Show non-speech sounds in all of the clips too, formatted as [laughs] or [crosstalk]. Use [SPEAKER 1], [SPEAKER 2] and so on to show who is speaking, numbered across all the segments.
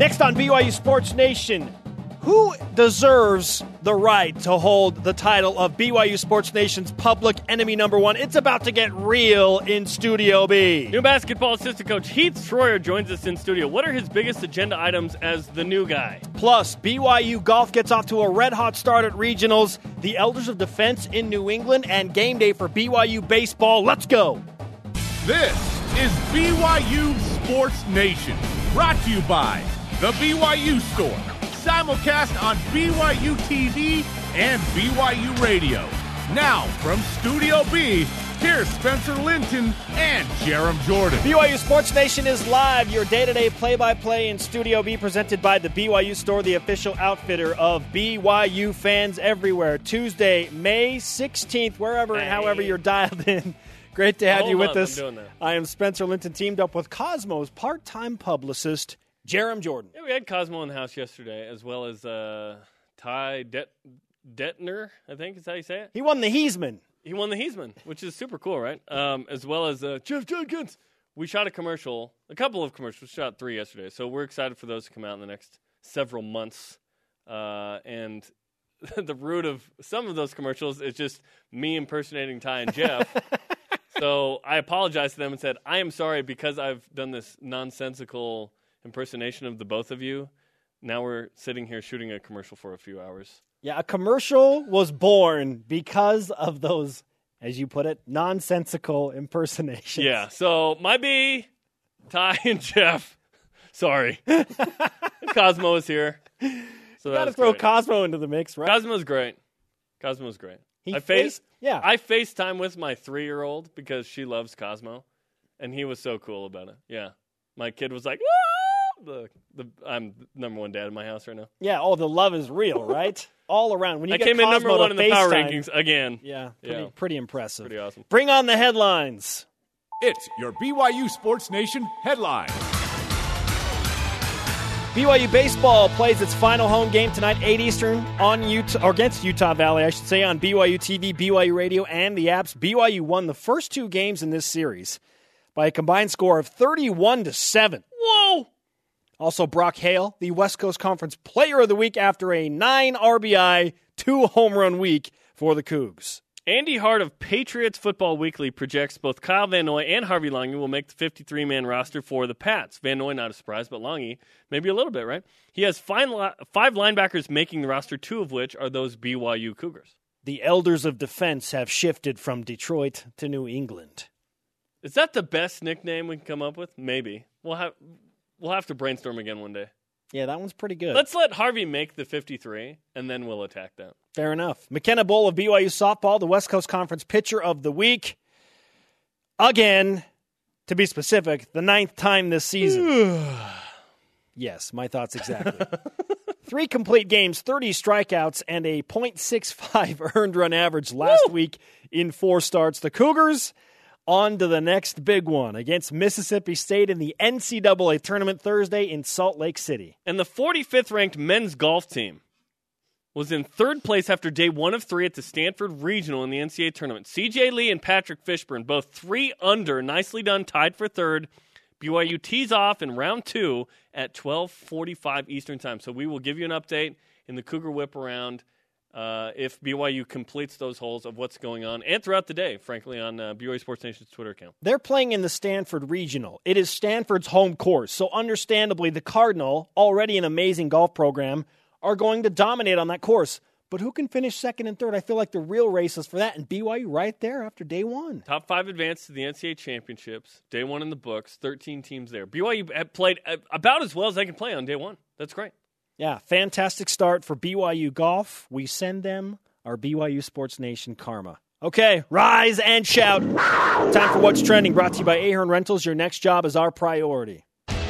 [SPEAKER 1] Next on BYU Sports Nation, who deserves the right to hold the title of BYU Sports Nation's public enemy number one? It's about to get real in Studio B.
[SPEAKER 2] New basketball assistant coach Heath Schroyer joins us in studio. What are his biggest agenda items as the new guy?
[SPEAKER 1] Plus, BYU golf gets off to a red hot start at regionals, the Elders of Defense in New England, and game day for BYU baseball. Let's go.
[SPEAKER 3] This is BYU Sports Nation, brought to you by The BYU Store, simulcast on BYU TV and BYU Radio. Now, from Studio B, here's Spencer Linton and Jarom Jordan.
[SPEAKER 1] BYU Sports Nation is live, your day to day play by play in Studio B, presented by the BYU Store, the official outfitter of BYU fans everywhere. Tuesday, May 16th, wherever and however you're dialed in. [laughs] Great to have
[SPEAKER 2] Hold
[SPEAKER 1] you with
[SPEAKER 2] on,
[SPEAKER 1] us.
[SPEAKER 2] I'm doing that.
[SPEAKER 1] I am Spencer Linton, teamed up with Cosmo's part time publicist, Jarom Jordan.
[SPEAKER 2] Yeah, we had Cosmo in the house yesterday, as well as uh, Ty Det- Detmer, I think is how you say it.
[SPEAKER 1] He won the Heisman.
[SPEAKER 2] He won the Heisman, which is super cool, right? Um, as well as uh, Jeff Jenkins. We shot a commercial, a couple of commercials. We shot three yesterday, so we're excited for those to come out in the next several months. Uh, and [laughs] the root of some of those commercials is just me impersonating Ty and Jeff. [laughs] so I apologized to them and said, I am sorry because I've done this nonsensical impersonation of the both of you. Now we're sitting here shooting a commercial for a few hours.
[SPEAKER 1] Yeah, a commercial was born because of those, as you put it, nonsensical impersonations.
[SPEAKER 2] Yeah, so my B, Ty and Jeff. Sorry. [laughs] Cosmo is here. So
[SPEAKER 1] Got to throw
[SPEAKER 2] great.
[SPEAKER 1] Cosmo into the mix, right?
[SPEAKER 2] Cosmo's great. Cosmo's great.
[SPEAKER 1] He
[SPEAKER 2] I face
[SPEAKER 1] yeah.
[SPEAKER 2] I FaceTime with my three year old because she loves Cosmo, and he was so cool about it. Yeah, my kid was like, "Ah!" The the I'm number one dad in my house right now.
[SPEAKER 1] Yeah, oh, the love is real, [laughs] right? All around. When you
[SPEAKER 2] I
[SPEAKER 1] get
[SPEAKER 2] came in number one in the power
[SPEAKER 1] FaceTime-
[SPEAKER 2] rankings again.
[SPEAKER 1] Yeah, pretty,
[SPEAKER 2] Yeah.
[SPEAKER 1] pretty impressive.
[SPEAKER 2] Pretty awesome.
[SPEAKER 1] Bring on the headlines.
[SPEAKER 3] It's your BYU Sports Nation headline.
[SPEAKER 1] BYU baseball plays its final home game tonight, 8 Eastern, on Utah, or against Utah Valley, I should say, on BYU TV, BYU Radio, and the apps. BYU won the first two games in this series by a combined score of 31 to 7.
[SPEAKER 2] Whoa!
[SPEAKER 1] Also, Brock Hale, the West Coast Conference Player of the Week after a 9 RBI, 2 home run week for the Cougs.
[SPEAKER 2] Andy Hart of Patriots Football Weekly projects both Kyle Van Noy and Harvey Langi will make the 53 man roster for the Pats. Van Noy, not a surprise, but Langi, maybe a little bit, right? He has five, li- five linebackers making the roster, two of which are those BYU Cougars.
[SPEAKER 1] The elders of defense have shifted from Detroit to New England.
[SPEAKER 2] Is that the best nickname we can come up with? Maybe. We'll have, we'll have to brainstorm again one day.
[SPEAKER 1] Yeah, that one's pretty good.
[SPEAKER 2] Let's let Harvey make the 53, and then we'll attack that.
[SPEAKER 1] Fair enough. McKenna Bull of BYU softball, the West Coast Conference Pitcher of the Week. Again, to be specific, the ninth time this season. [sighs] yes, my thoughts exactly. [laughs] Three complete games, 30 strikeouts, and a .65 [laughs] earned run average last week in four starts. The Cougars on to the next big one against Mississippi State in the NCAA tournament Thursday in Salt Lake City.
[SPEAKER 2] And the 45th ranked men's golf team was in third place after day one of three at the Stanford Regional in the NCAA tournament. CJ Lee and Patrick Fishburn, both three under, nicely done, tied for third. BYU tees off in round two at 12:45 Eastern time. So we will give you an update in the Cougar Whip around uh, if BYU completes those holes of what's going on and throughout the day, frankly, on uh, BYU Sports Nation's Twitter account.
[SPEAKER 1] They're playing in the Stanford Regional. It is Stanford's home course. So, understandably, the Cardinal, already an amazing golf program, are going to dominate on that course. But who can finish second and third? I feel like the real race is for that. And BYU right there after day one.
[SPEAKER 2] Top five advance to the NCAA championships. Day one in the books. Thirteen teams there. BYU played about as well as they can play on day one. That's great.
[SPEAKER 1] Yeah, fantastic start for BYU golf. We send them our BYU Sports Nation karma. Okay, rise and shout. Time for What's Trending, brought to you by Ahern Rentals. Your next job is our priority.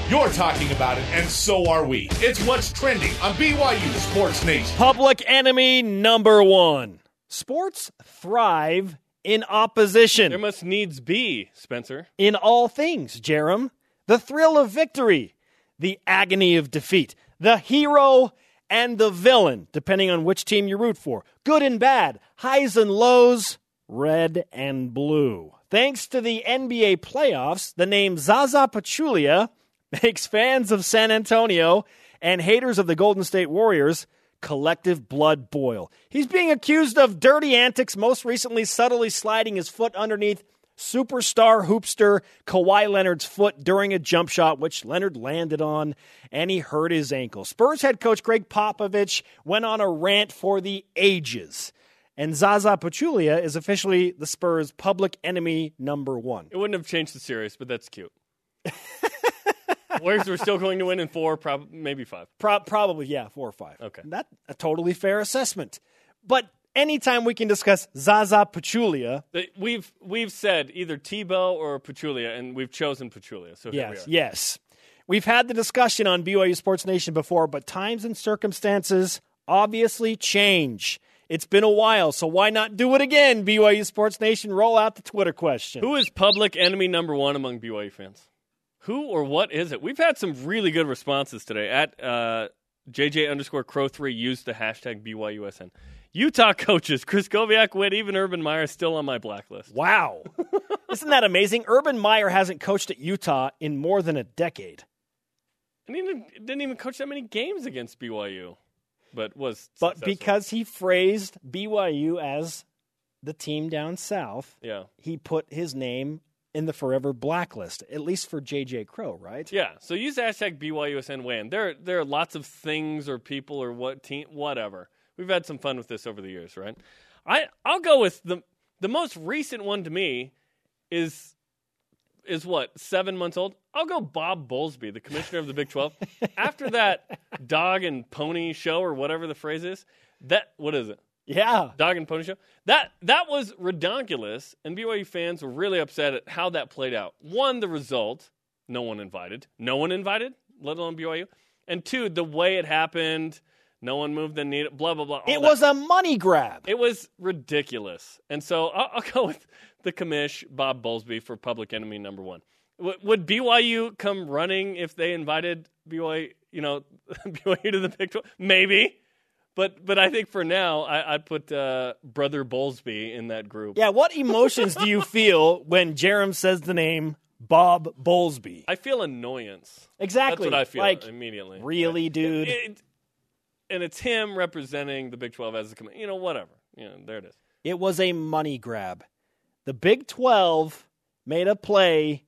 [SPEAKER 3] You're talking about it, and so are we. It's what's trending on BYU Sports Nation.
[SPEAKER 1] Public enemy number one. Sports thrive in opposition.
[SPEAKER 2] There must needs be Spencer.
[SPEAKER 1] in all things, Jarom. The thrill of victory, the agony of defeat, the hero and the villain, depending on which team you root for. Good and bad, highs and lows, red and blue. Thanks to the NBA playoffs, the name Zaza Pachulia [laughs] makes fans of San Antonio and haters of the Golden State Warriors collective blood boil. He's being accused of dirty antics, most recently subtly sliding his foot underneath superstar hoopster Kawhi Leonard's foot during a jump shot, which Leonard landed on, and he hurt his ankle. Spurs head coach Gregg Popovich went on a rant for the ages. And Zaza Pachulia is officially the Spurs' public enemy number one.
[SPEAKER 2] It wouldn't have changed the series, but that's cute. [laughs] Warriors were still going to win in four, prob- maybe five.
[SPEAKER 1] Pro- probably, yeah, four or five.
[SPEAKER 2] Okay.
[SPEAKER 1] That's a totally fair assessment. But anytime we can discuss Zaza Pachulia,
[SPEAKER 2] We've we've said either Tebow or Pachulia, and we've chosen Pachulia. So here
[SPEAKER 1] yes,
[SPEAKER 2] we are.
[SPEAKER 1] yes. We've had the discussion on BYU Sports Nation before, but times and circumstances obviously change. It's been a while, so why not do it again, BYU Sports Nation? Roll out the Twitter question.
[SPEAKER 2] Who is public enemy number one among BYU fans? Who or what is it? We've had some really good responses today. At uh, JJ underscore Crow three used the hashtag BYUSN. Utah coaches Krystkowiak, Witt, even Urban Meyer is still on my blacklist.
[SPEAKER 1] Wow. [laughs] Isn't that amazing? Urban Meyer hasn't coached at Utah in more than a decade.
[SPEAKER 2] And he didn't, didn't even coach that many games against BYU, but was
[SPEAKER 1] But
[SPEAKER 2] successful.
[SPEAKER 1] because he phrased BYU as the team down south,
[SPEAKER 2] yeah
[SPEAKER 1] he put his name in the forever blacklist, at least for JJ Crow, right?
[SPEAKER 2] yeah. So use hashtag BYUSN win. There there are lots of things or people or what team whatever. We've had some fun with this over the years, right? I I'll go with the the most recent one to me is is what seven months old. I'll go Bob Bowlesby, the commissioner of the Big Twelve. [laughs] After that dog and pony show or whatever the phrase is, that what is it?
[SPEAKER 1] Yeah.
[SPEAKER 2] Dog and Pony Show. That that was redonkulous, and BYU fans were really upset at how that played out. One, the result, no one invited, no one invited, let alone BYU, and two, the way it happened, no one moved the needle, blah blah blah.
[SPEAKER 1] It
[SPEAKER 2] that.
[SPEAKER 1] was a money grab.
[SPEAKER 2] it was ridiculous, and so I'll, I'll go with the commish Bob Bowlesby for public enemy number one. W- would BYU come running if they invited BYU, you know, [laughs] BYU to the Big Twelve? Maybe. But but I think for now I, I'd put uh, brother Bowlesby in that group.
[SPEAKER 1] Yeah, what emotions do you [laughs] feel when Jarom says the name Bob Bowlesby?
[SPEAKER 2] I feel annoyance.
[SPEAKER 1] Exactly.
[SPEAKER 2] That's what I feel
[SPEAKER 1] Like,
[SPEAKER 2] immediately.
[SPEAKER 1] really, dude?
[SPEAKER 2] It- and it's him representing the Big Twelve as a committee. You know, whatever. You know, there it is.
[SPEAKER 1] It was a money grab. The Big 12 made a play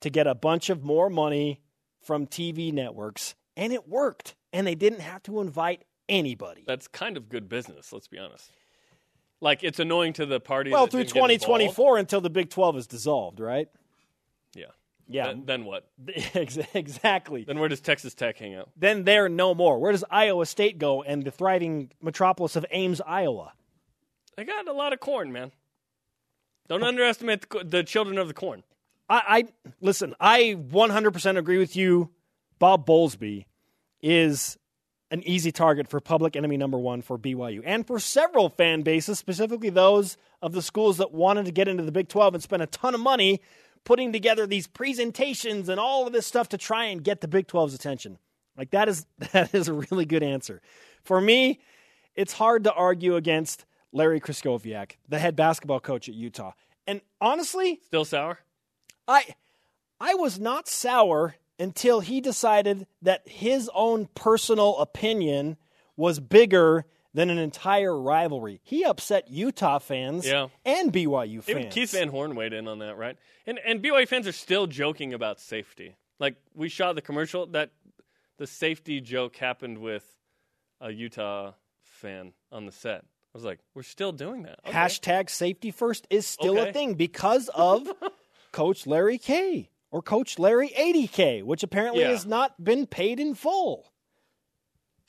[SPEAKER 1] to get a bunch of more money from TV networks, and it worked. And they didn't have to invite anybody.
[SPEAKER 2] That's kind of good business. Let's be honest. Like it's annoying to the party.
[SPEAKER 1] Well, through
[SPEAKER 2] didn't get
[SPEAKER 1] 2024 until the Big 12 is dissolved, right?
[SPEAKER 2] Yeah. Then, then what? [laughs]
[SPEAKER 1] exactly.
[SPEAKER 2] Then where does Texas Tech hang out?
[SPEAKER 1] Then there no more. Where does Iowa State go and the thriving metropolis of Ames, Iowa?
[SPEAKER 2] They got a lot of corn, man. Don't underestimate the, the children of the corn.
[SPEAKER 1] I, I listen. I 100% agree with you. Bob Bowlesby is an easy target for public enemy number one for BYU and for several fan bases, specifically those of the schools that wanted to get into the Big 12 and spend a ton of money putting together these presentations and all of this stuff to try and get the Big 12's attention. Like that is [laughs] that is a really good answer. For me, it's hard to argue against Larry Krystkowiak, the head basketball coach at Utah. And honestly,
[SPEAKER 2] Still sour?
[SPEAKER 1] I I was not sour until he decided that his own personal opinion was bigger than an entire rivalry. He upset Utah fans
[SPEAKER 2] Yeah.
[SPEAKER 1] and BYU fans.
[SPEAKER 2] Even Keith Van Horn weighed in on that, right? And and BYU fans are still joking about safety. Like we shot the commercial that the safety joke happened with a Utah fan on the set. I was like, we're still doing that. Okay.
[SPEAKER 1] Hashtag safety first is still a thing because of [laughs] Coach Larry K or Coach Larry 80K, which apparently
[SPEAKER 2] Yeah.
[SPEAKER 1] has not been paid in full.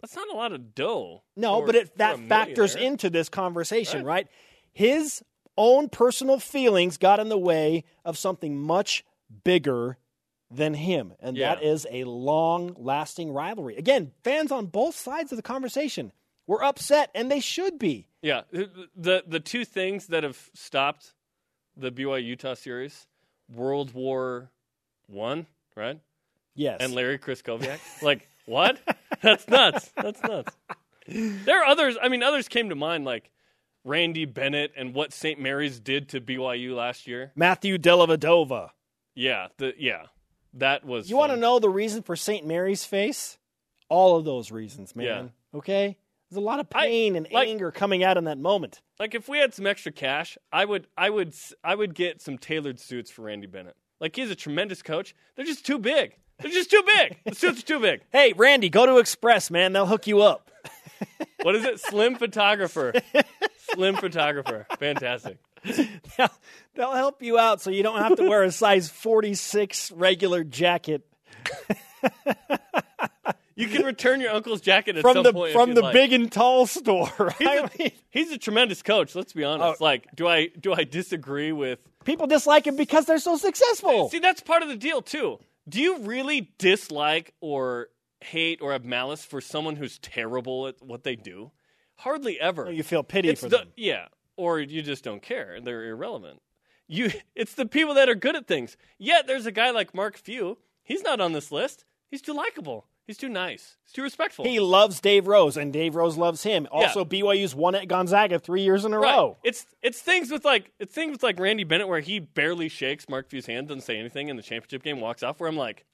[SPEAKER 2] That's not a lot of dough.
[SPEAKER 1] No,
[SPEAKER 2] for-
[SPEAKER 1] but it, that factors into this conversation,
[SPEAKER 2] Right.
[SPEAKER 1] right. His own personal feelings got in the way of something much bigger than him, and that
[SPEAKER 2] Yeah.
[SPEAKER 1] is a long-lasting rivalry. Again, fans on both sides of the conversation were upset, and they should be.
[SPEAKER 2] Yeah, the, the two things that have stopped the BYU Utah series: World War One, right,
[SPEAKER 1] Yes,
[SPEAKER 2] and Larry Krystkowiak. [laughs] like what? That's nuts. That's nuts. There are others. I mean, others came to mind, like Randy Bennett and what St. Mary's did to BYU last year.
[SPEAKER 1] Matthew Dellavedova.
[SPEAKER 2] Yeah, the yeah, that was.
[SPEAKER 1] You want to know the reason for St. Mary's face? All of those reasons, man. Okay? There's a lot of
[SPEAKER 2] I-
[SPEAKER 1] pain and
[SPEAKER 2] like-
[SPEAKER 1] anger coming out in that moment.
[SPEAKER 2] Like if we had some extra cash, I would, I would, I would get some tailored suits for Randy Bennett. Like he's a tremendous coach. They're just too big. They're just too big. The suits are too big.
[SPEAKER 1] Hey, Randy, go to Express, man. They'll hook you up.
[SPEAKER 2] What is it? Slim photographer. Slim photographer. Fantastic.
[SPEAKER 1] They'll, they'll help you out so you don't have to wear a size 46 regular jacket
[SPEAKER 2] You can return your uncle's jacket at
[SPEAKER 1] from
[SPEAKER 2] some
[SPEAKER 1] the
[SPEAKER 2] point if
[SPEAKER 1] from
[SPEAKER 2] you'd
[SPEAKER 1] the
[SPEAKER 2] like.
[SPEAKER 1] big and tall store. I mean, [laughs]
[SPEAKER 2] He's a tremendous coach. Let's be honest.
[SPEAKER 1] Oh.
[SPEAKER 2] Like, do I do I disagree with?
[SPEAKER 1] people dislike him because they're so successful.
[SPEAKER 2] See, that's part of the deal too. Do you really dislike or hate or have malice for someone who's terrible at what they do? Hardly ever.
[SPEAKER 1] You feel pity
[SPEAKER 2] it's
[SPEAKER 1] for
[SPEAKER 2] the,
[SPEAKER 1] them.
[SPEAKER 2] Yeah, or you just don't care. They're irrelevant. You, [laughs] it's the people that are good at things. Yet there's a guy like Mark Few. He's not on this list. He's too likable. He's too nice. He's too respectful.
[SPEAKER 1] He loves Dave Rose, and Dave Rose loves him. Also, BYU's won at Gonzaga three years in a
[SPEAKER 2] Right.
[SPEAKER 1] row.
[SPEAKER 2] It's it's things with like it's things with like Randy Bennett where he barely shakes Mark Few's hand, doesn't say anything in the championship game, walks off. Where I'm like,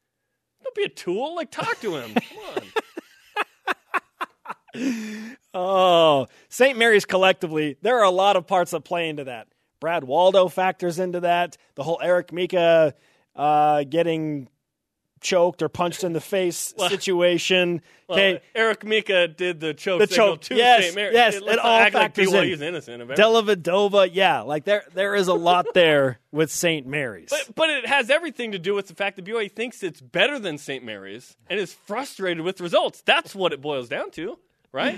[SPEAKER 2] don't be a tool. Like talk to him. Come on. [laughs]
[SPEAKER 1] Oh, St. Mary's collectively, there are a lot of parts that play into that. Brad Waldow factors into that. The whole Eric Mika uh, getting choked or punched in the face situation.
[SPEAKER 2] Well,
[SPEAKER 1] Okay,
[SPEAKER 2] Eric Mika did the choke
[SPEAKER 1] The choke,
[SPEAKER 2] to
[SPEAKER 1] yes,
[SPEAKER 2] St. Mary.
[SPEAKER 1] yes,
[SPEAKER 2] let's
[SPEAKER 1] it all
[SPEAKER 2] act like
[SPEAKER 1] factors
[SPEAKER 2] BYU's
[SPEAKER 1] in.
[SPEAKER 2] innocent of.
[SPEAKER 1] Dellavedova, yeah, like there there is a lot there with St. Mary's.
[SPEAKER 2] But, but it has everything to do with the fact that BYU thinks it's better than St. Mary's and is frustrated with results. That's what it boils down to, right?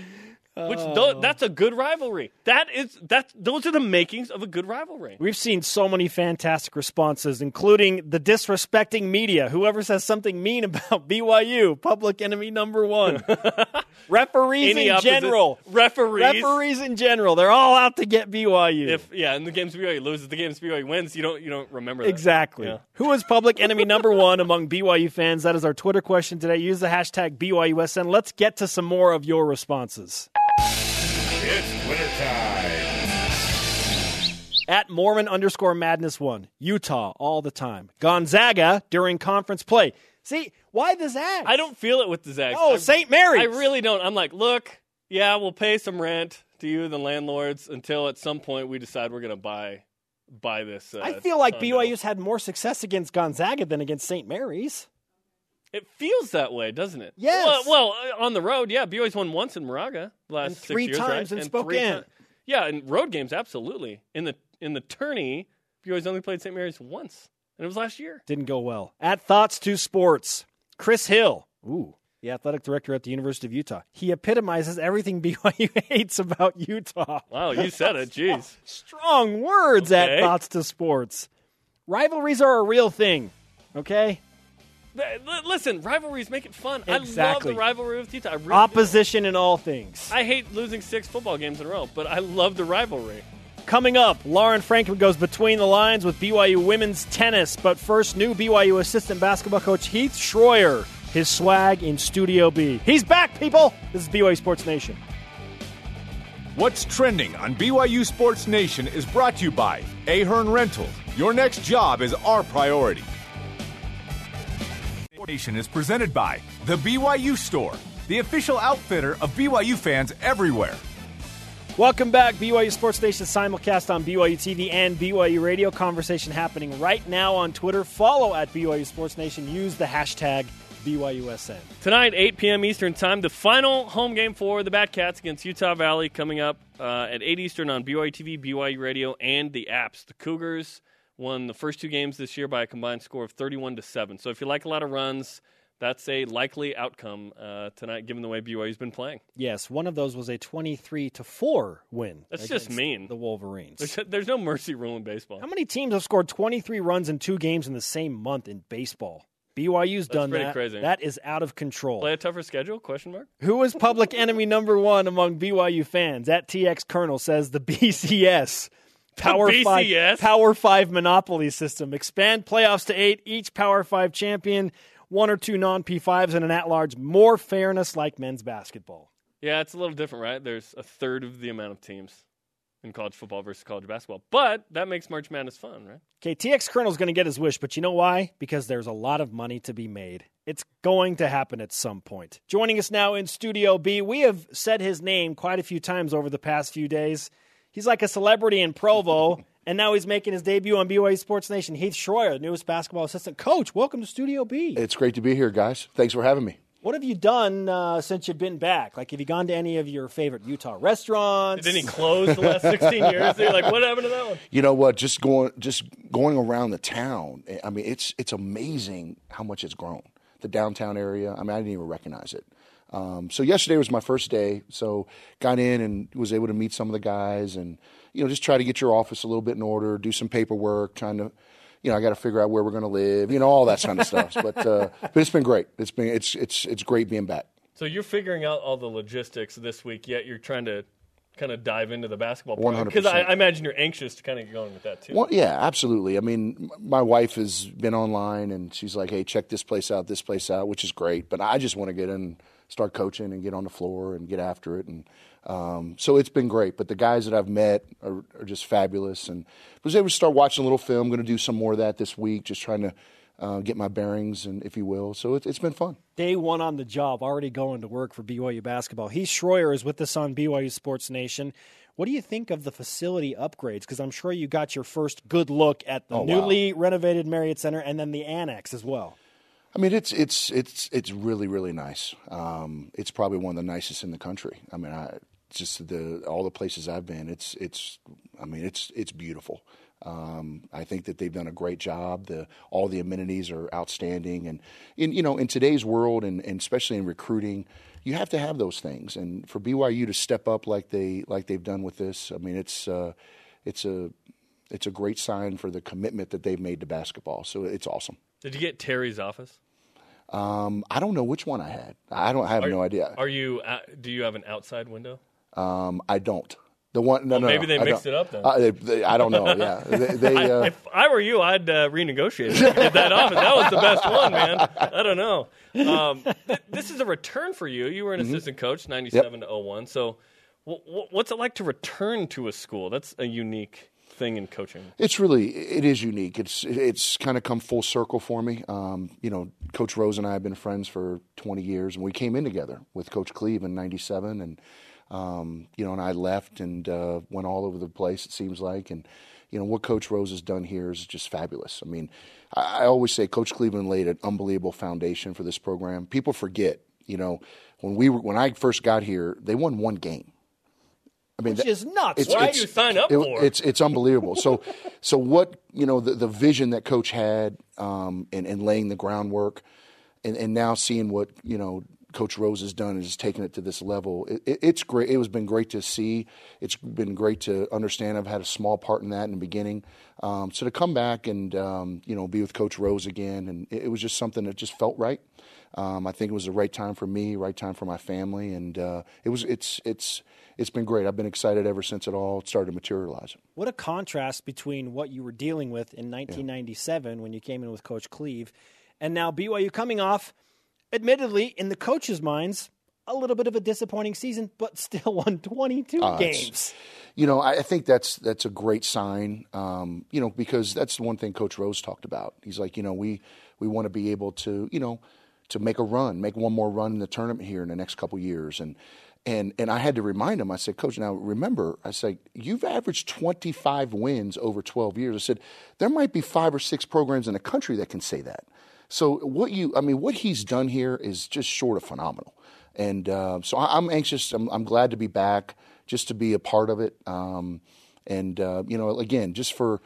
[SPEAKER 2] Which tho- oh. that's a good rivalry. That is that. Those are the makings of a good rivalry.
[SPEAKER 1] We've seen so many fantastic responses, including the disrespecting media. Whoever says something mean about [laughs] BYU, public enemy number one. [laughs] Referees
[SPEAKER 2] Any
[SPEAKER 1] in
[SPEAKER 2] opposite-
[SPEAKER 1] general.
[SPEAKER 2] referees.
[SPEAKER 1] Referees in general. They're all out to get BYU.
[SPEAKER 2] If yeah, and the games BYU loses, the games BYU wins. You don't you don't remember that.
[SPEAKER 1] Exactly.
[SPEAKER 2] Yeah.
[SPEAKER 1] Who is public enemy number [laughs] one among BYU fans? That is our Twitter question today. Use the hashtag BYUSN. Let's get to some more of your responses.
[SPEAKER 3] It's Twitter time.
[SPEAKER 1] At Mormon underscore madness one. Utah all the time. Gonzaga during conference play. See, why the Zags?
[SPEAKER 2] I don't feel it with the Zags.
[SPEAKER 1] Oh, St. Mary's.
[SPEAKER 2] I really don't. I'm like, look, yeah, we'll pay some rent to you, the landlords, until at some point we decide we're going to buy buy this. Uh,
[SPEAKER 1] I feel like
[SPEAKER 2] condo.
[SPEAKER 1] BYU's had more success against Gonzaga than against St. Mary's.
[SPEAKER 2] It feels that way, doesn't it?
[SPEAKER 1] Yes.
[SPEAKER 2] Well, well uh, on the road, yeah. BYU's won once in Moraga last
[SPEAKER 1] And three
[SPEAKER 2] years,
[SPEAKER 1] times
[SPEAKER 2] right?
[SPEAKER 1] in
[SPEAKER 2] And
[SPEAKER 1] Spokane.
[SPEAKER 2] ti- yeah, in road games, absolutely. In the in the tourney, BYU's only played St. Mary's once, and it was last year.
[SPEAKER 1] Didn't go well. At Thoughts to Sports, Chris Hill. Ooh. The athletic director at the University of Utah. He epitomizes everything [laughs] BYU hates about Utah.
[SPEAKER 2] Wow, you said it. Jeez.
[SPEAKER 1] Strong words at Thoughts to Sports. Rivalries are a real thing, okay?
[SPEAKER 2] Th- li- Listen, rivalries make it fun. I love the rivalry with Utah. I really do.
[SPEAKER 1] Opposition in all things.
[SPEAKER 2] I hate losing six football games in a row, but I love the rivalry.
[SPEAKER 1] Coming up, Lauren Francom goes between the lines with BYU women's tennis. But first, new BYU assistant basketball coach Heath Schroyer. His swag in Studio B. He's back, people! This is BYU Sports Nation.
[SPEAKER 3] What's trending on BYU Sports Nation is brought to you by Ahern Rentals. Your next job is our priority. Nation is presented by The BYU Store, the official outfitter of BYU fans everywhere.
[SPEAKER 1] Welcome back, BYU Sports Nation simulcast on BYU TV and BYU Radio. Conversation happening right now on Twitter. Follow at BYU Sports Nation. Use the hashtag BYUSN.
[SPEAKER 2] Tonight, 8 p.m. Eastern Time, the final home game for the Batcats against Utah Valley coming up uh, at 8 Eastern on BYU TV, BYU Radio, and the apps. The Cougars won the first two games this year by a combined score of 31 to 7. So if you like a lot of runs, that's a likely outcome uh, tonight, given the way BYU's been playing.
[SPEAKER 1] Yes, one of those was a 23 to 4 win.
[SPEAKER 2] That's just mean.
[SPEAKER 1] The Wolverines.
[SPEAKER 2] There's, there's no mercy rule in baseball.
[SPEAKER 1] How many teams have scored 23 runs in two games in the same month in baseball? BYU's done
[SPEAKER 2] pretty
[SPEAKER 1] that.
[SPEAKER 2] crazy.
[SPEAKER 1] That is out of control.
[SPEAKER 2] Play a tougher schedule? Question mark.
[SPEAKER 1] Who is public enemy number one among BYU fans? At TX Colonel says the BCS. Power five Power Five monopoly system. Expand playoffs to eight. Each Power Five champion, one or two non P fives, and an at large. More fairness like men's basketball.
[SPEAKER 2] Yeah, it's a little different, right? There's a third of the amount of teams. in college football versus college basketball. But that makes March Madness fun, right?
[SPEAKER 1] Okay, TX Colonel's going to get his wish, but you know why? Because there's a lot of money to be made. It's going to happen at some point. Joining us now in Studio B, we have said his name quite a few times over the past few days. He's like a celebrity in Provo, [laughs] and now he's making his debut on BYU Sports Nation. Heath Schroyer, newest basketball assistant coach. Welcome to Studio B.
[SPEAKER 4] It's great to be here, guys. Thanks for having me.
[SPEAKER 1] What have you done uh, since you've been back? Like, have you gone to any of your favorite Utah restaurants?
[SPEAKER 2] Did any close the last 16 years? [laughs] You're like, what happened to that one?
[SPEAKER 4] You know what? Just going, just going around the town. I mean, it's it's amazing how much it's grown. The downtown area. I mean, I didn't even recognize it. Um, so yesterday was my first day. So got in and was able to meet some of the guys and you know just try to get your office a little bit in order, do some paperwork, trying to you know, I got to figure out where we're going to live, you know, all that kind of stuff. [laughs] But uh, but it's been great. It's been it's it's it's great being back.
[SPEAKER 2] So you're figuring out all the logistics this week, yet you're trying to kind of dive into the basketball because I, I imagine you're anxious to kind of get going with that too.
[SPEAKER 4] Well, yeah, absolutely. I mean, my wife has been online and she's like, "Hey, check this place out, this place out," which is great. But I just want to get in, start coaching, and get on the floor and get after it. And um, so it's been great. But the guys that I've met are, are just fabulous, and was able to start watching a little film. Going to do some more of that this week, just trying to uh, get my bearings, and if you will. So it, it's been fun.
[SPEAKER 1] Day one on the job, already going to work for BYU basketball. Heath Schroyer is with us on BYU Sports Nation. What do you think of the facility upgrades? Because I'm sure you got your first good look at the
[SPEAKER 4] Oh, wow.
[SPEAKER 1] newly renovated Marriott Center and then the annex as well.
[SPEAKER 4] I mean, it's it's it's it's really really nice. Um, it's probably one of the nicest in the country. I mean, I just the all the places I've been. It's it's I mean, it's it's beautiful. Um, I think that they've done a great job. The all the amenities are outstanding, and in you know in today's world, and, and especially in recruiting, you have to have those things. And for BYU to step up like they like they've done with this, I mean, it's uh, it's a it's a great sign for the commitment that they've made to basketball. So it's awesome.
[SPEAKER 2] Did you get Terry's office?
[SPEAKER 4] Um, I don't know which one I had. I don't. I have
[SPEAKER 2] Are-
[SPEAKER 4] no idea.
[SPEAKER 2] Are you? Uh, do you have an outside window?
[SPEAKER 4] Um, I don't. The one. No, no.
[SPEAKER 2] maybe
[SPEAKER 4] no,
[SPEAKER 2] they
[SPEAKER 4] I
[SPEAKER 2] mixed
[SPEAKER 4] don't.
[SPEAKER 2] it up then.
[SPEAKER 4] Uh, they, they, I don't know. Yeah, [laughs] they. they
[SPEAKER 2] I,
[SPEAKER 4] uh,
[SPEAKER 2] if I were you, I'd uh, renegotiate it. Get that office. That was the best one, man. I don't know. Um, th- this is a return for you. You were an
[SPEAKER 4] Mm-hmm.
[SPEAKER 2] assistant coach, ninety-seven to 01. So, w- w- what's it like to return to a school? That's a unique thing in coaching.
[SPEAKER 4] It's really it is unique. It's it's kind of come full circle for me. Um, you know, Coach Rose and I have been friends for 20 years, and we came in together with Coach Cleve in '97, and um, you know, and I left and uh, went all over the place. It seems like, and you know what Coach Rose has done here is just fabulous. I mean, I, always say Coach Cleveland laid an unbelievable foundation for this program. People forget, you know, when we were when I first got here, they won one game. I mean,
[SPEAKER 1] Which
[SPEAKER 4] that-
[SPEAKER 1] is nuts,
[SPEAKER 4] it's-
[SPEAKER 2] Why
[SPEAKER 1] right?
[SPEAKER 2] did you sign up
[SPEAKER 4] it-
[SPEAKER 2] for?
[SPEAKER 4] It's it's unbelievable. So [laughs] so what you know the the vision that coach had um, and and laying the groundwork, and and now seeing what you know Coach Rose has done and has taken it to this level. It, it, it's great. It has been great to see. It's been great to understand. I've had a small part in that in the beginning. Um, so to come back and um, you know be with Coach Rose again, and it, it was just something that just felt right. Um, I think it was the right time for me, right time for my family, and uh, it was. It's it's it's been great. I've been excited ever since it all started to materialize.
[SPEAKER 1] What a contrast between what you were dealing with in 1997 when you came in with Coach Cleve and now BYU coming off, admittedly, in the coaches' minds, a little bit of a disappointing season, but still [laughs] won 22
[SPEAKER 4] it's-
[SPEAKER 1] games.
[SPEAKER 4] You know, I I think that's that's a great sign. Um, you know, because that's the one thing Coach Rose talked about. He's like, you know, we we want to be able to, you know, to make a run, make one more run in the tournament here in the next couple years, and. And and I had to remind him. I said, Coach, now remember, I said you've averaged 25 wins over 12 years. I said there might be five or six programs in the country that can say that. So what you, I mean, what he's done here is just short of phenomenal. And uh, so I, I'm anxious. I'm, I'm glad to be back, just to be a part of it. Um, and uh, you know, again, just for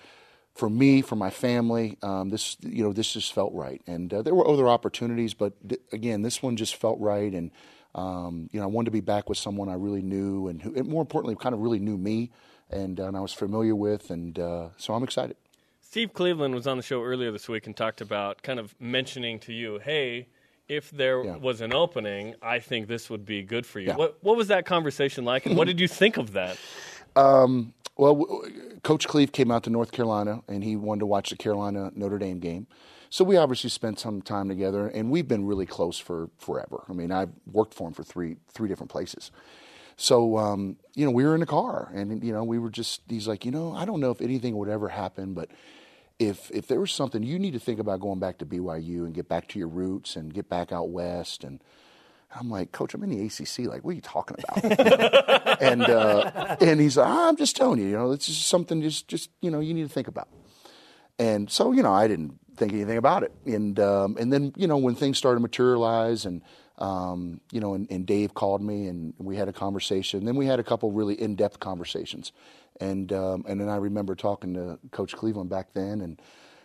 [SPEAKER 4] for me, for my family, um, this you know, this just felt right. And uh, there were other opportunities, but th- again, this one just felt right. And um, you know, I wanted to be back with someone I really knew, and, who, and more importantly, kind of really knew me, and, uh, and I was familiar with, and uh, so I'm excited.
[SPEAKER 2] Steve Cleveland was on the show earlier this week and talked about kind of mentioning to you, hey, if there
[SPEAKER 4] Yeah.
[SPEAKER 2] was an opening, I think this would be good for you.
[SPEAKER 4] Yeah.
[SPEAKER 2] What what was that conversation like, and what did you think of that? [laughs]
[SPEAKER 4] Well, w- w- Coach Cleve came out to North Carolina and he wanted to watch the Carolina Notre Dame game. So we obviously spent some time together, and we've been really close for forever. I mean, I've worked for him for three three different places. So, um, you know, we were in the car and, you know, we were just, he's like, you know, I don't know if anything would ever happen, but if, if there was something you need to think about going back to BYU and get back to your roots and get back out west. And I'm like, coach, I'm in the ACC. Like, what are you talking about? [laughs] and, uh, and he's like, I'm just telling you, you know, it's just something just, just, you know, you need to think about. And so, you know, I didn't think anything about it. And, um, and then, you know, when things started to materialize and, um, you know, and, and, Dave called me and we had a conversation. Then we had a couple really in-depth conversations, and um, and then I remember talking to Coach Cleveland back then, and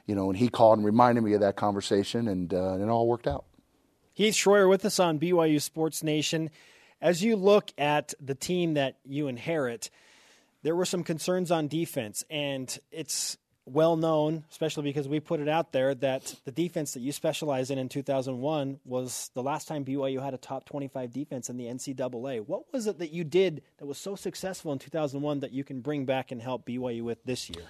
[SPEAKER 4] you know, and he called and reminded me of that conversation, and, uh, and it all worked out.
[SPEAKER 1] Heath Schroyer with us on BYU Sports Nation. As you look at the team that you inherit, there were some concerns on defense, and it's well known, especially because we put it out there, that the defense that you specialize in in 2001 was the last time BYU had a top 25 defense in the NCAA. What was it that you did that was so successful in 2001 that you can bring back and help BYU with this year?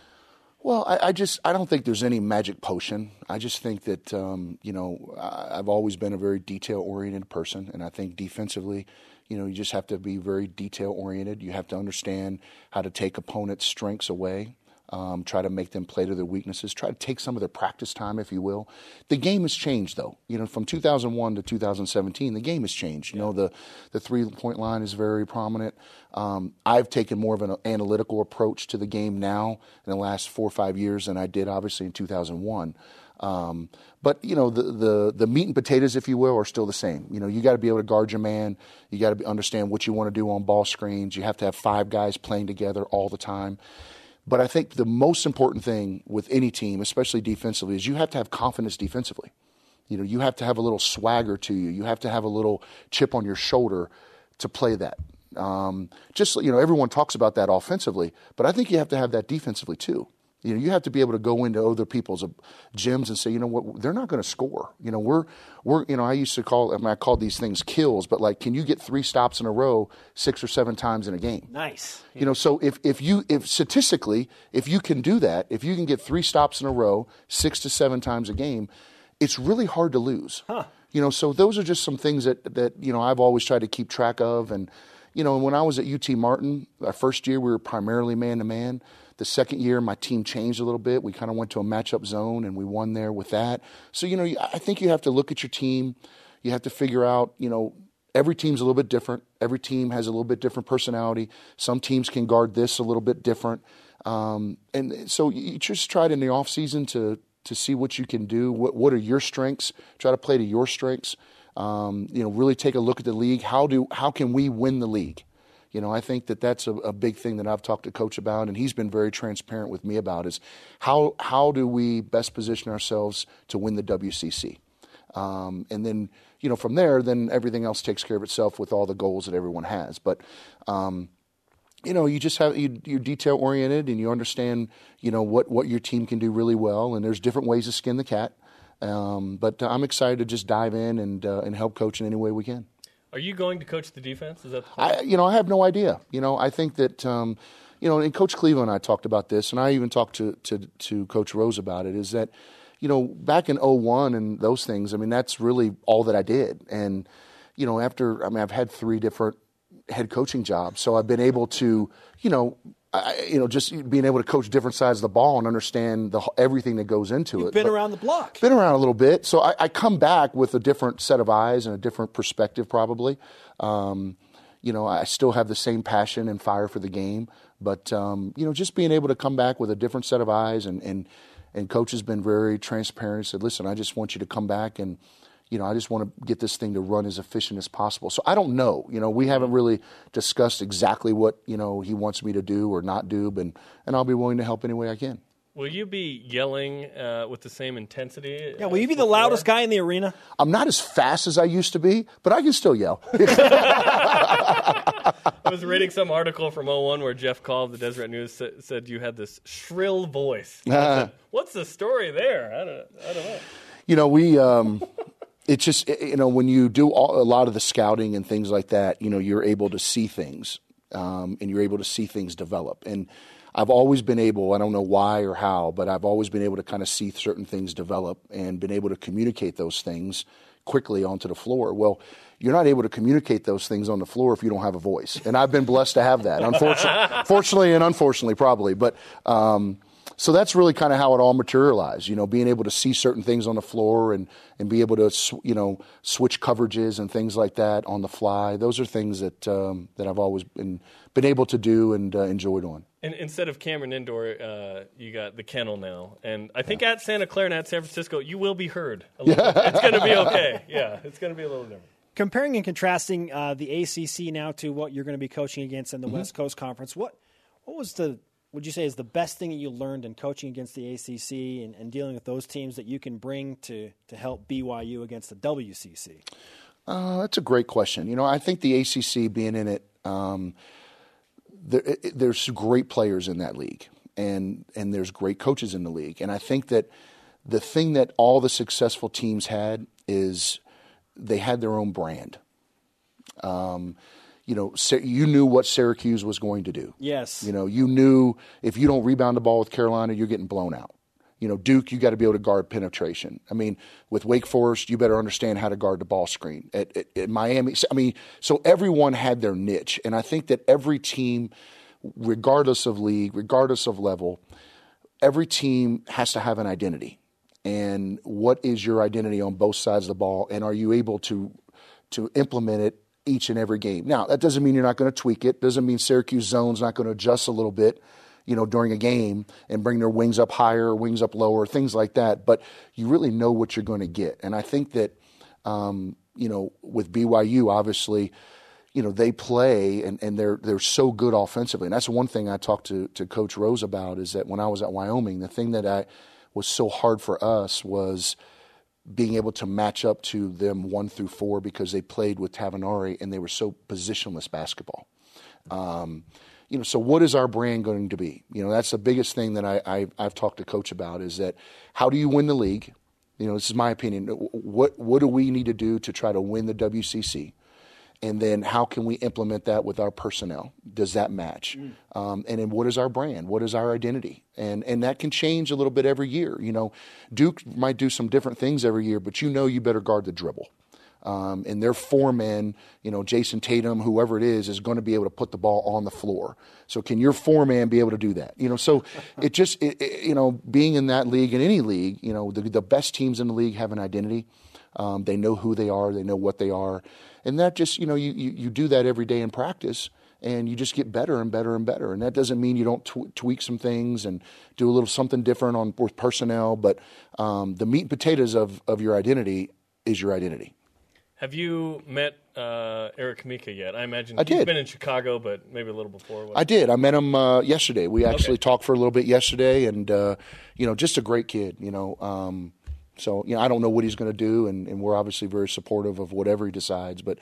[SPEAKER 4] Well, I, I just I don't think there's any magic potion. I just think that um, you know I've always been a very detail oriented person, and I think defensively, you know, you just have to be very detail oriented. You have to understand how to take opponents' strengths away um, try to make them play to their weaknesses, try to take some of their practice time, if you will. The game has changed, though. You know, from 2001 to 2017, the game has changed. You know, the, the three point line is very prominent. Um, I've taken more of an analytical approach to the game now in the last four or five years than I did, obviously, in 2001. Um, but you know the, the the meat and potatoes, if you will, are still the same. You know you got to be able to guard your man. You got to understand what you want to do on ball screens. You have to have five guys playing together all the time. But I think the most important thing with any team, especially defensively, is you have to have confidence defensively. You know, you have to have a little swagger to you. You have to have a little chip on your shoulder to play that. Um, just you know, everyone talks about that offensively, but I think you have to have that defensively too. You know, you have to be able to go into other people's uh, gyms and say, you know what, they're not going to score. You know, we're we're you know, I used to call I, mean, I called these things kills, but like, can you get three stops in a row six or seven times in a game?
[SPEAKER 1] Nice.
[SPEAKER 4] You know, so if if you if statistically if you can do that, if you can get three stops in a row six to seven times a game, it's really hard to lose.
[SPEAKER 1] Huh.
[SPEAKER 4] You know, so those are just some things that that you know I've always tried to keep track of and. You know, when I was at UT Martin, our first year we were primarily man to man the second year, my team changed a little bit. We kind of went to a matchup zone and we won there with that. So, you know, I think you have to look at your team. You have to figure out, you know, every team's a little bit different. Every team has a little bit different personality. Some teams can guard this a little bit different. Um, and so you just try it in the off season to to see what you can do. What what are your strengths? Try to play to your strengths. Um, you know, really take a look at the league. How do how can we win the league? You know, I think that that's a, a, big thing that I've talked to coach about, and he's been very transparent with me about is how how do we best position ourselves to win the WCC, um, and then you know from there, then everything else takes care of itself with all the goals that everyone has. But um, you know, you just have you, you're detail oriented, and you understand you know what what your team can do really well, and there's different ways to skin the cat. Um, but I'm excited to just dive in and uh, and help coach in any way we can.
[SPEAKER 2] Are you going to coach the defense? Is that the
[SPEAKER 4] I, you know, I have no idea. You know, I think that um, you know, and Coach Cleveland and I talked about this, and I even talked to to, to Coach Rose about it. Is that you know, back in 01 and those things, I mean, that's really all that I did. And, you know, after, I mean, I've had three different head coaching job, So I've been able to, you know, I, you know, just being able to coach different sides of the ball and understand the, everything that goes into
[SPEAKER 1] You've
[SPEAKER 4] it.
[SPEAKER 1] Been but around the block.
[SPEAKER 4] Been around a little bit, so I, I, come back with a different set of eyes and a different perspective, probably. Um, you know, I still have the same passion and fire for the game, but um, you know, just being able to come back with a different set of eyes and and and coach has been very transparent. He said, "Listen, I just want you to come back and." You know, I just want to get this thing to run as efficient as possible. So I don't know. You know, we haven't really discussed exactly what you know he wants me to do or not do, but and I'll be willing to help any way I can.
[SPEAKER 2] Will you be yelling uh, with the same intensity?
[SPEAKER 1] Yeah, will you be the loudest guy in the arena?
[SPEAKER 4] I'm not as fast as I used to be, but I can still yell. [laughs]
[SPEAKER 2] I was reading some article from 01 where Jeff called the Deseret News said, said you had this shrill voice. Uh, [laughs] said, What's the story there? I don't, I don't know.
[SPEAKER 4] You know, we. Um, it's just you know when you do all, a lot of the scouting and things like that, you know you're able to see things, um, and you're able to see things develop. And I've always been able, I don't know why or how, but I've always been able to kind of see certain things develop and been able to communicate those things quickly onto the floor. Well, you're not able to communicate those things on the floor if you don't have a voice. And I've been blessed to have that. Unfortunately, [laughs] fortunately and unfortunately, probably. But um, so that's really kind of how it all materialized. You know, being able to see certain things on the floor and and be able to you know switch coverages and things like that on the fly. Those are things that um, that I've always been been able to do and uh, enjoyed on.
[SPEAKER 2] And instead of Cameron Indoor, uh, you got the kennel now. And I think yeah. at Santa Clara and at San Francisco, you will be heard. Yeah. [laughs] It's going to be okay. Yeah, it's going to be a little different.
[SPEAKER 1] Comparing and contrasting uh, the ACC now to what you're going to be coaching against in the mm-hmm. West Coast Conference, what what was the would you say is the best thing that you learned in coaching against the ACC and, and dealing with those teams that you can bring to to help BYU against the WCC?
[SPEAKER 4] Uh, that's a great question. You know, I think the ACC being in it. Um, there, it, there's great players in that league, and and there's great coaches in the league, and I think that the thing that all the successful teams had is they had their own brand. Um, you know, you knew what Syracuse was going to do.
[SPEAKER 1] Yes.
[SPEAKER 4] You know, you knew if you don't rebound the ball with Carolina, you're getting blown out. You know, Duke, you got to be able to guard penetration. I mean, with Wake Forest, you better understand how to guard the ball screen. At, at, at Miami, I mean, so everyone had their niche, and I think that every team, regardless of league, regardless of level, every team has to have an identity. And what is your identity on both sides of the ball, and are you able to to implement it each and every game? Now, that doesn't mean you're not going to tweak it. Doesn't mean Syracuse zone's not going to adjust a little bit you know, during a game and bring their wings up higher, wings up lower, things like that. But you really know what you're going to get. And I think that, um, you know, with BYU, obviously, you know, they play and, and they're they're so good offensively. And that's one thing I talked to, to Coach Rose about is that when I was at Wyoming, the thing that I was so hard for us was being able to match up to them one through four because they played with Tavernari and they were so positionless basketball. Um, you know, so what is our brand going to be? You know, that's the biggest thing that I, I I've talked to coach about is that how do you win the league? You know, this is my opinion. What what do we need to do to try to win the WCC? And then how can we implement that with our personnel? Does that match? Mm. Um, and then what is our brand? What is our identity? And and that can change a little bit every year. You know, Duke might do some different things every year, but you know you better guard the dribble um, and their foreman, you know, Jayson Tatum, whoever it is, is going to be able to put the ball on the floor. So can your foreman be able to do that? You know, so [laughs] it just, it, it, you know, being in that league, in any league, you know, the, the best teams in the league have an identity. Um, they know who they are, they know what they are. And that just, you know, you, you, you do that every day in practice and you just get better and better and better. And that doesn't mean you don't tw- tweak some things and do a little something different on with personnel, but um, the meat and potatoes of, of your identity is your identity.
[SPEAKER 2] Have you met uh, Eric Kamika yet? I imagine
[SPEAKER 4] I
[SPEAKER 2] he's been in Chicago, but maybe a little before.
[SPEAKER 4] I did. I met him uh, yesterday. We actually okay. talked for a little bit yesterday, and uh, you know, just a great kid. You know, um, so you know, I don't know what he's going to do, and, and, we're obviously very supportive of whatever he decides. But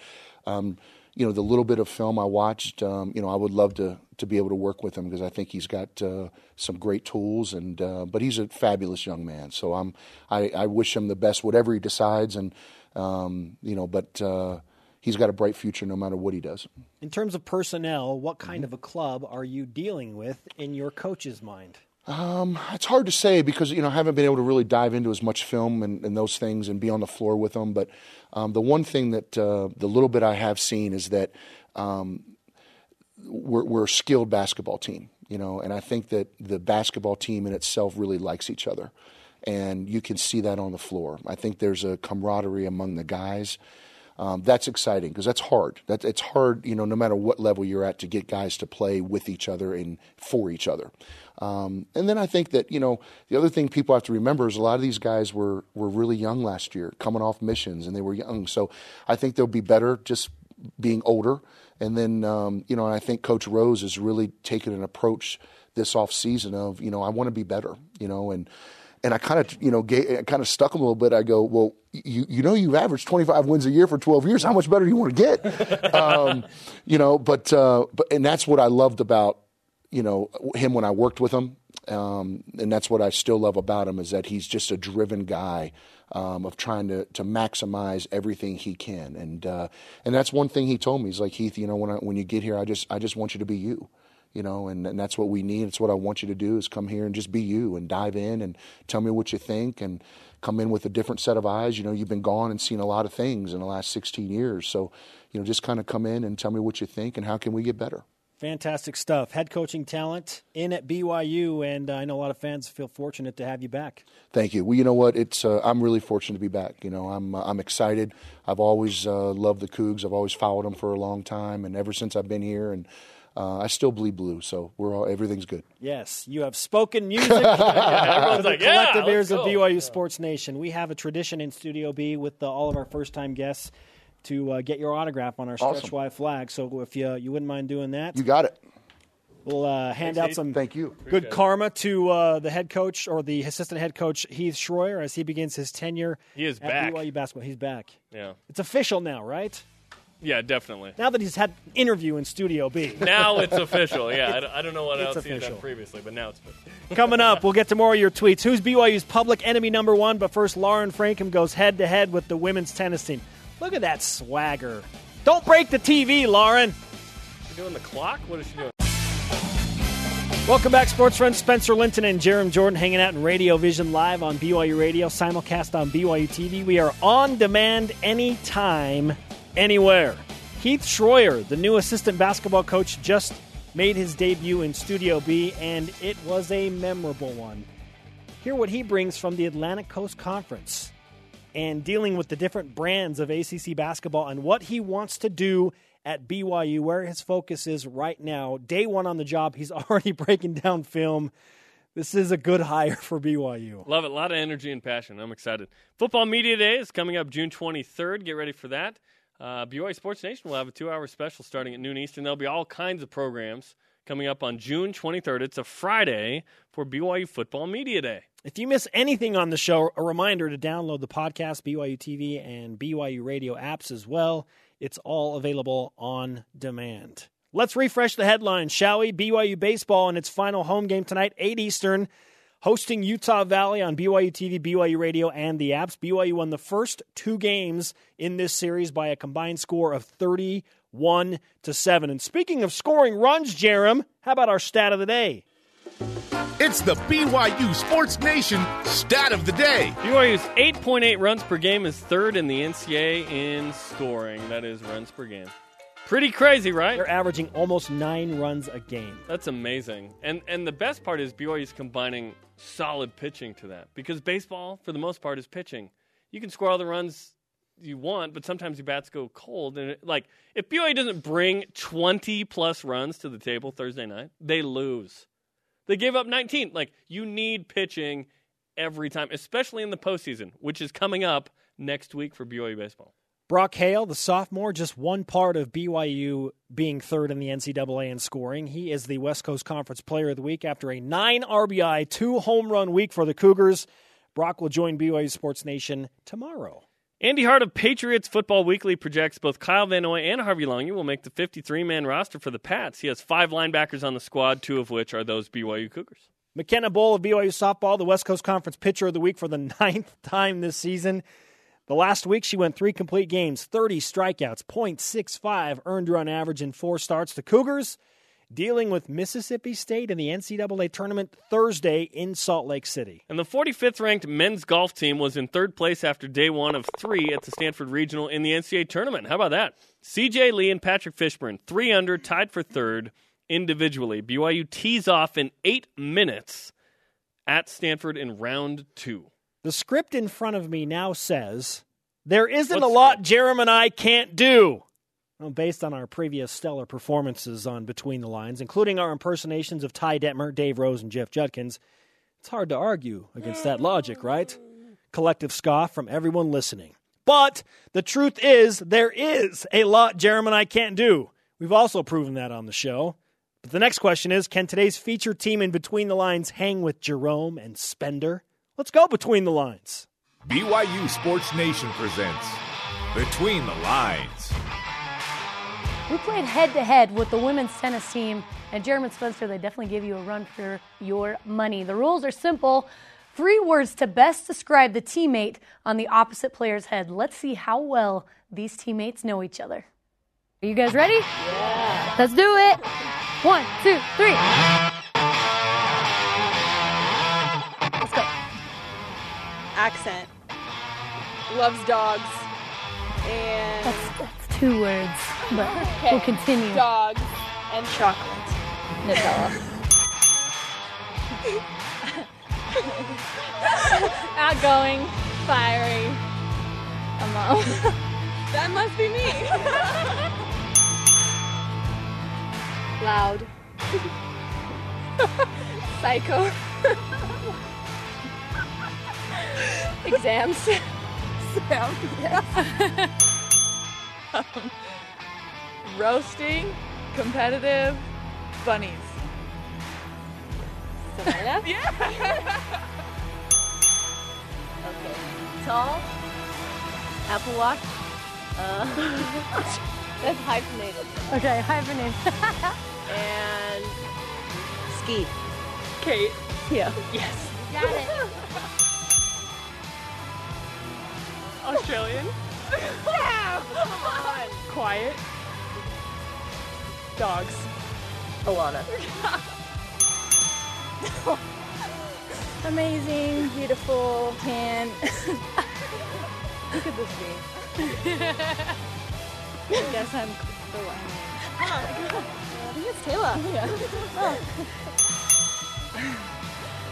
[SPEAKER 4] um, you know, the little bit of film I watched, um, you know, I would love to to be able to work with him because I think he's got uh, some great tools, and uh, but he's a fabulous young man. So I'm I, I wish him the best, whatever he decides, and um, you know, but uh, he's got a bright future no matter what he does.
[SPEAKER 1] In terms of personnel, what kind mm-hmm. of a club are you dealing with in your coach's mind?
[SPEAKER 4] Um, it's hard to say because you know I haven't been able to really dive into as much film and, and those things and be on the floor with them. But um, the one thing that uh, the little bit I have seen is that um, we're, we're a skilled basketball team, you know, and I think that the basketball team in itself really likes each other and you can see that on the floor. I think there's a camaraderie among the guys. Um, that's exciting because that's hard. That it's hard, you know, no matter what level you're at, to get guys to play with each other and for each other. Um, and then I think that you know the other thing people have to remember is a lot of these guys were were really young last year, coming off missions, and they were young. So I think they'll be better just being older. And then um, you know, I think Coach Rose has really taken an approach this off season of you know I want to be better, you know, and and I kind of, you know, kind of stuck him a little bit. I go, well, you, you know, you've averaged 25 wins a year for 12 years. How much better do you want to get? [laughs] um, you know, but, uh, but, and that's what I loved about, you know, him when I worked with him. Um, and that's what I still love about him is that he's just a driven guy. Um, of trying to, to maximize everything he can, and uh, and that's one thing he told me. He's like Heath, you know, when I, when you get here, I just I just want you to be you you know, and, and that's what we need. It's what I want you to do is come here and just be you and dive in and tell me what you think and come in with a different set of eyes. You know, you've been gone and seen a lot of things in the last 16 years. So, you know, just kind of come in and tell me what you think and how can we get better.
[SPEAKER 1] Fantastic stuff. Head coaching talent in at BYU, and uh, I know a lot of fans feel fortunate to have you back.
[SPEAKER 4] Thank you. Well, you know what? It's uh, I'm really fortunate to be back. You know, I'm uh, I'm excited. I've always uh, loved the Cougs. I've always followed them for a long time, and ever since I've been here, and uh, I still bleed blue. So we're all everything's good.
[SPEAKER 1] Yes, you have spoken music [laughs] for the
[SPEAKER 2] like, yeah,
[SPEAKER 1] collective ears of
[SPEAKER 2] go.
[SPEAKER 1] BYU Sports Nation. We have a tradition in Studio B with uh, all of our first time guests to uh, get your autograph on our
[SPEAKER 4] Awesome.
[SPEAKER 1] stretch Y flag. So if you you wouldn't mind doing that,
[SPEAKER 4] You got it.
[SPEAKER 1] we'll uh, hand out some
[SPEAKER 4] Thank you.
[SPEAKER 1] good karma to uh, the head coach or the assistant head coach Heath Schroyer as he begins his tenure.
[SPEAKER 2] He is
[SPEAKER 1] at
[SPEAKER 2] back.
[SPEAKER 1] BYU basketball. He's back.
[SPEAKER 2] Yeah,
[SPEAKER 1] It's official now, right?
[SPEAKER 2] Yeah, definitely.
[SPEAKER 1] Now that he's had interview in Studio B. [laughs]
[SPEAKER 2] Now it's official. Yeah, I don't, I don't know what
[SPEAKER 1] It's
[SPEAKER 2] else he's
[SPEAKER 1] official.
[SPEAKER 2] done previously, but now it's official.
[SPEAKER 1] Coming up, we'll get to more of your tweets. Who's BYU's public enemy number one? But first, Lauren Francom goes head to head with the women's tennis team. Look at that swagger. Don't break the TV, Lauren.
[SPEAKER 2] She doing the clock? What is she doing?
[SPEAKER 1] Welcome back, sports friends. Spencer Linton and Jarom Jordan hanging out in Radio Vision live on BYU Radio, simulcast on BYU TV. We are on demand anytime, anywhere. Heath Schroyer, the new assistant basketball coach, just made his debut in Studio B, and it was a memorable one. Hear what he brings from the Atlantic Coast Conference and dealing with the different brands of ACC basketball and what he wants to do at BYU, where his focus is right now. Day one on the job, he's [laughs] already breaking down film. This is a good hire for BYU.
[SPEAKER 2] Love it. A lot of energy and passion. I'm excited. Football Media Day is coming up June 23rd. Get ready for that. Uh, BYU Sports Nation will have a two hour special starting at noon Eastern. There'll be all kinds of programs coming up on June 23rd. It's a Friday for BYU Football Media Day.
[SPEAKER 1] If you miss anything on the show, a reminder to download the podcast, BYU TV, and BYU Radio apps as well. It's all available on demand. Let's refresh the headlines, shall we? BYU baseball in its final home game tonight, 8 Eastern, hosting Utah Valley on BYU TV, BYU Radio, and the apps. BYU won the first two games in this series by a combined score of 31 to 7. And speaking of scoring runs, Jarom, how about our stat of the day?
[SPEAKER 3] It's the BYU Sports Nation stat of the day.
[SPEAKER 2] BYU's 8.8 runs per game is third in the NCAA in scoring. That is runs per game. Pretty crazy, right?
[SPEAKER 1] They're averaging almost nine runs a game.
[SPEAKER 2] That's amazing. And and the best part is BYU's combining solid pitching to that because baseball, for the most part, is pitching. You can score all the runs you want, but sometimes your bats go cold. And it, like if BYU doesn't bring 20 plus runs to the table Thursday night, they lose. They gave up 19. Like you need pitching every time, especially in the postseason, which is coming up next week for BYU baseball.
[SPEAKER 1] Brock Hale, the sophomore, just one part of BYU being third in the NCAA in scoring. He is the West Coast Conference Player of the Week after a nine RBI, two home run week for the Cougars. Brock will join BYU Sports Nation tomorrow.
[SPEAKER 2] Andy Hart of Patriots Football Weekly projects both Kyle Van Noy and Harvey Langi will make the 53 man roster for the Pats. He has five linebackers on the squad, two of which are those BYU Cougars.
[SPEAKER 1] McKenna Bull of BYU softball, the West Coast Conference Pitcher of the Week for the [laughs] ninth time this season. The last week, she went three complete games, 30 strikeouts, .65 earned run average in four starts. The Cougars dealing with Mississippi State in the NCAA tournament Thursday in Salt Lake City.
[SPEAKER 2] And the 45th ranked men's golf team was in third place after day one of three at the Stanford Regional in the NCAA tournament. How about that? CJ Lee and Patrick Fishburn, three under, tied for third individually. BYU tees off in eight minutes at Stanford in round two.
[SPEAKER 1] The script in front of me now says there isn't
[SPEAKER 2] What
[SPEAKER 1] a lot
[SPEAKER 2] script?
[SPEAKER 1] Jarom and I can't do. Well, based on our previous stellar performances on Between the Lines, including our impersonations of Ty Detmer, Dave Rose, and Jeff Judkins, it's hard to argue against that logic, right? Collective scoff from everyone listening. But the truth is, there is a lot Jarom and I can't do. We've also proven that on the show. But the next question is can today's feature team in Between the Lines hang with Jarom and Spender? Let's go between the lines.
[SPEAKER 3] BYU Sports Nation presents Between the Lines.
[SPEAKER 5] We played head to head with the women's tennis team, and Jeremy Spencer, they definitely give you a run for your money. The rules are simple three words to best describe the teammate on the opposite player's head. Let's see how well these teammates know each other. Are you guys ready? Yeah. Let's do it. One, two, three.
[SPEAKER 6] Accent. Loves dogs. And
[SPEAKER 5] That's, that's two words, but
[SPEAKER 6] Okay.
[SPEAKER 5] we'll continue.
[SPEAKER 6] dogs and chocolate.
[SPEAKER 5] Nutella. [laughs]
[SPEAKER 6] Outgoing, fiery. A mom. [laughs] that must be me. [laughs] Loud. Psycho. Exams. Sam, Um, [laughs] roasting, competitive, bunnies. [laughs] Yeah. okay. Tall, Apple Watch. Uh, [laughs] that's hyphenated.
[SPEAKER 5] Okay, hyphenated.
[SPEAKER 6] And ski. Kate. Yeah. Yes.
[SPEAKER 5] Got it.
[SPEAKER 6] Australian. [laughs] yeah. Come on. Quiet. Dogs. Alana. [laughs] Amazing, beautiful, tan. [laughs] Look at this me. I guess I'm the one. Oh, I think it's Taylor. Yeah. Oh.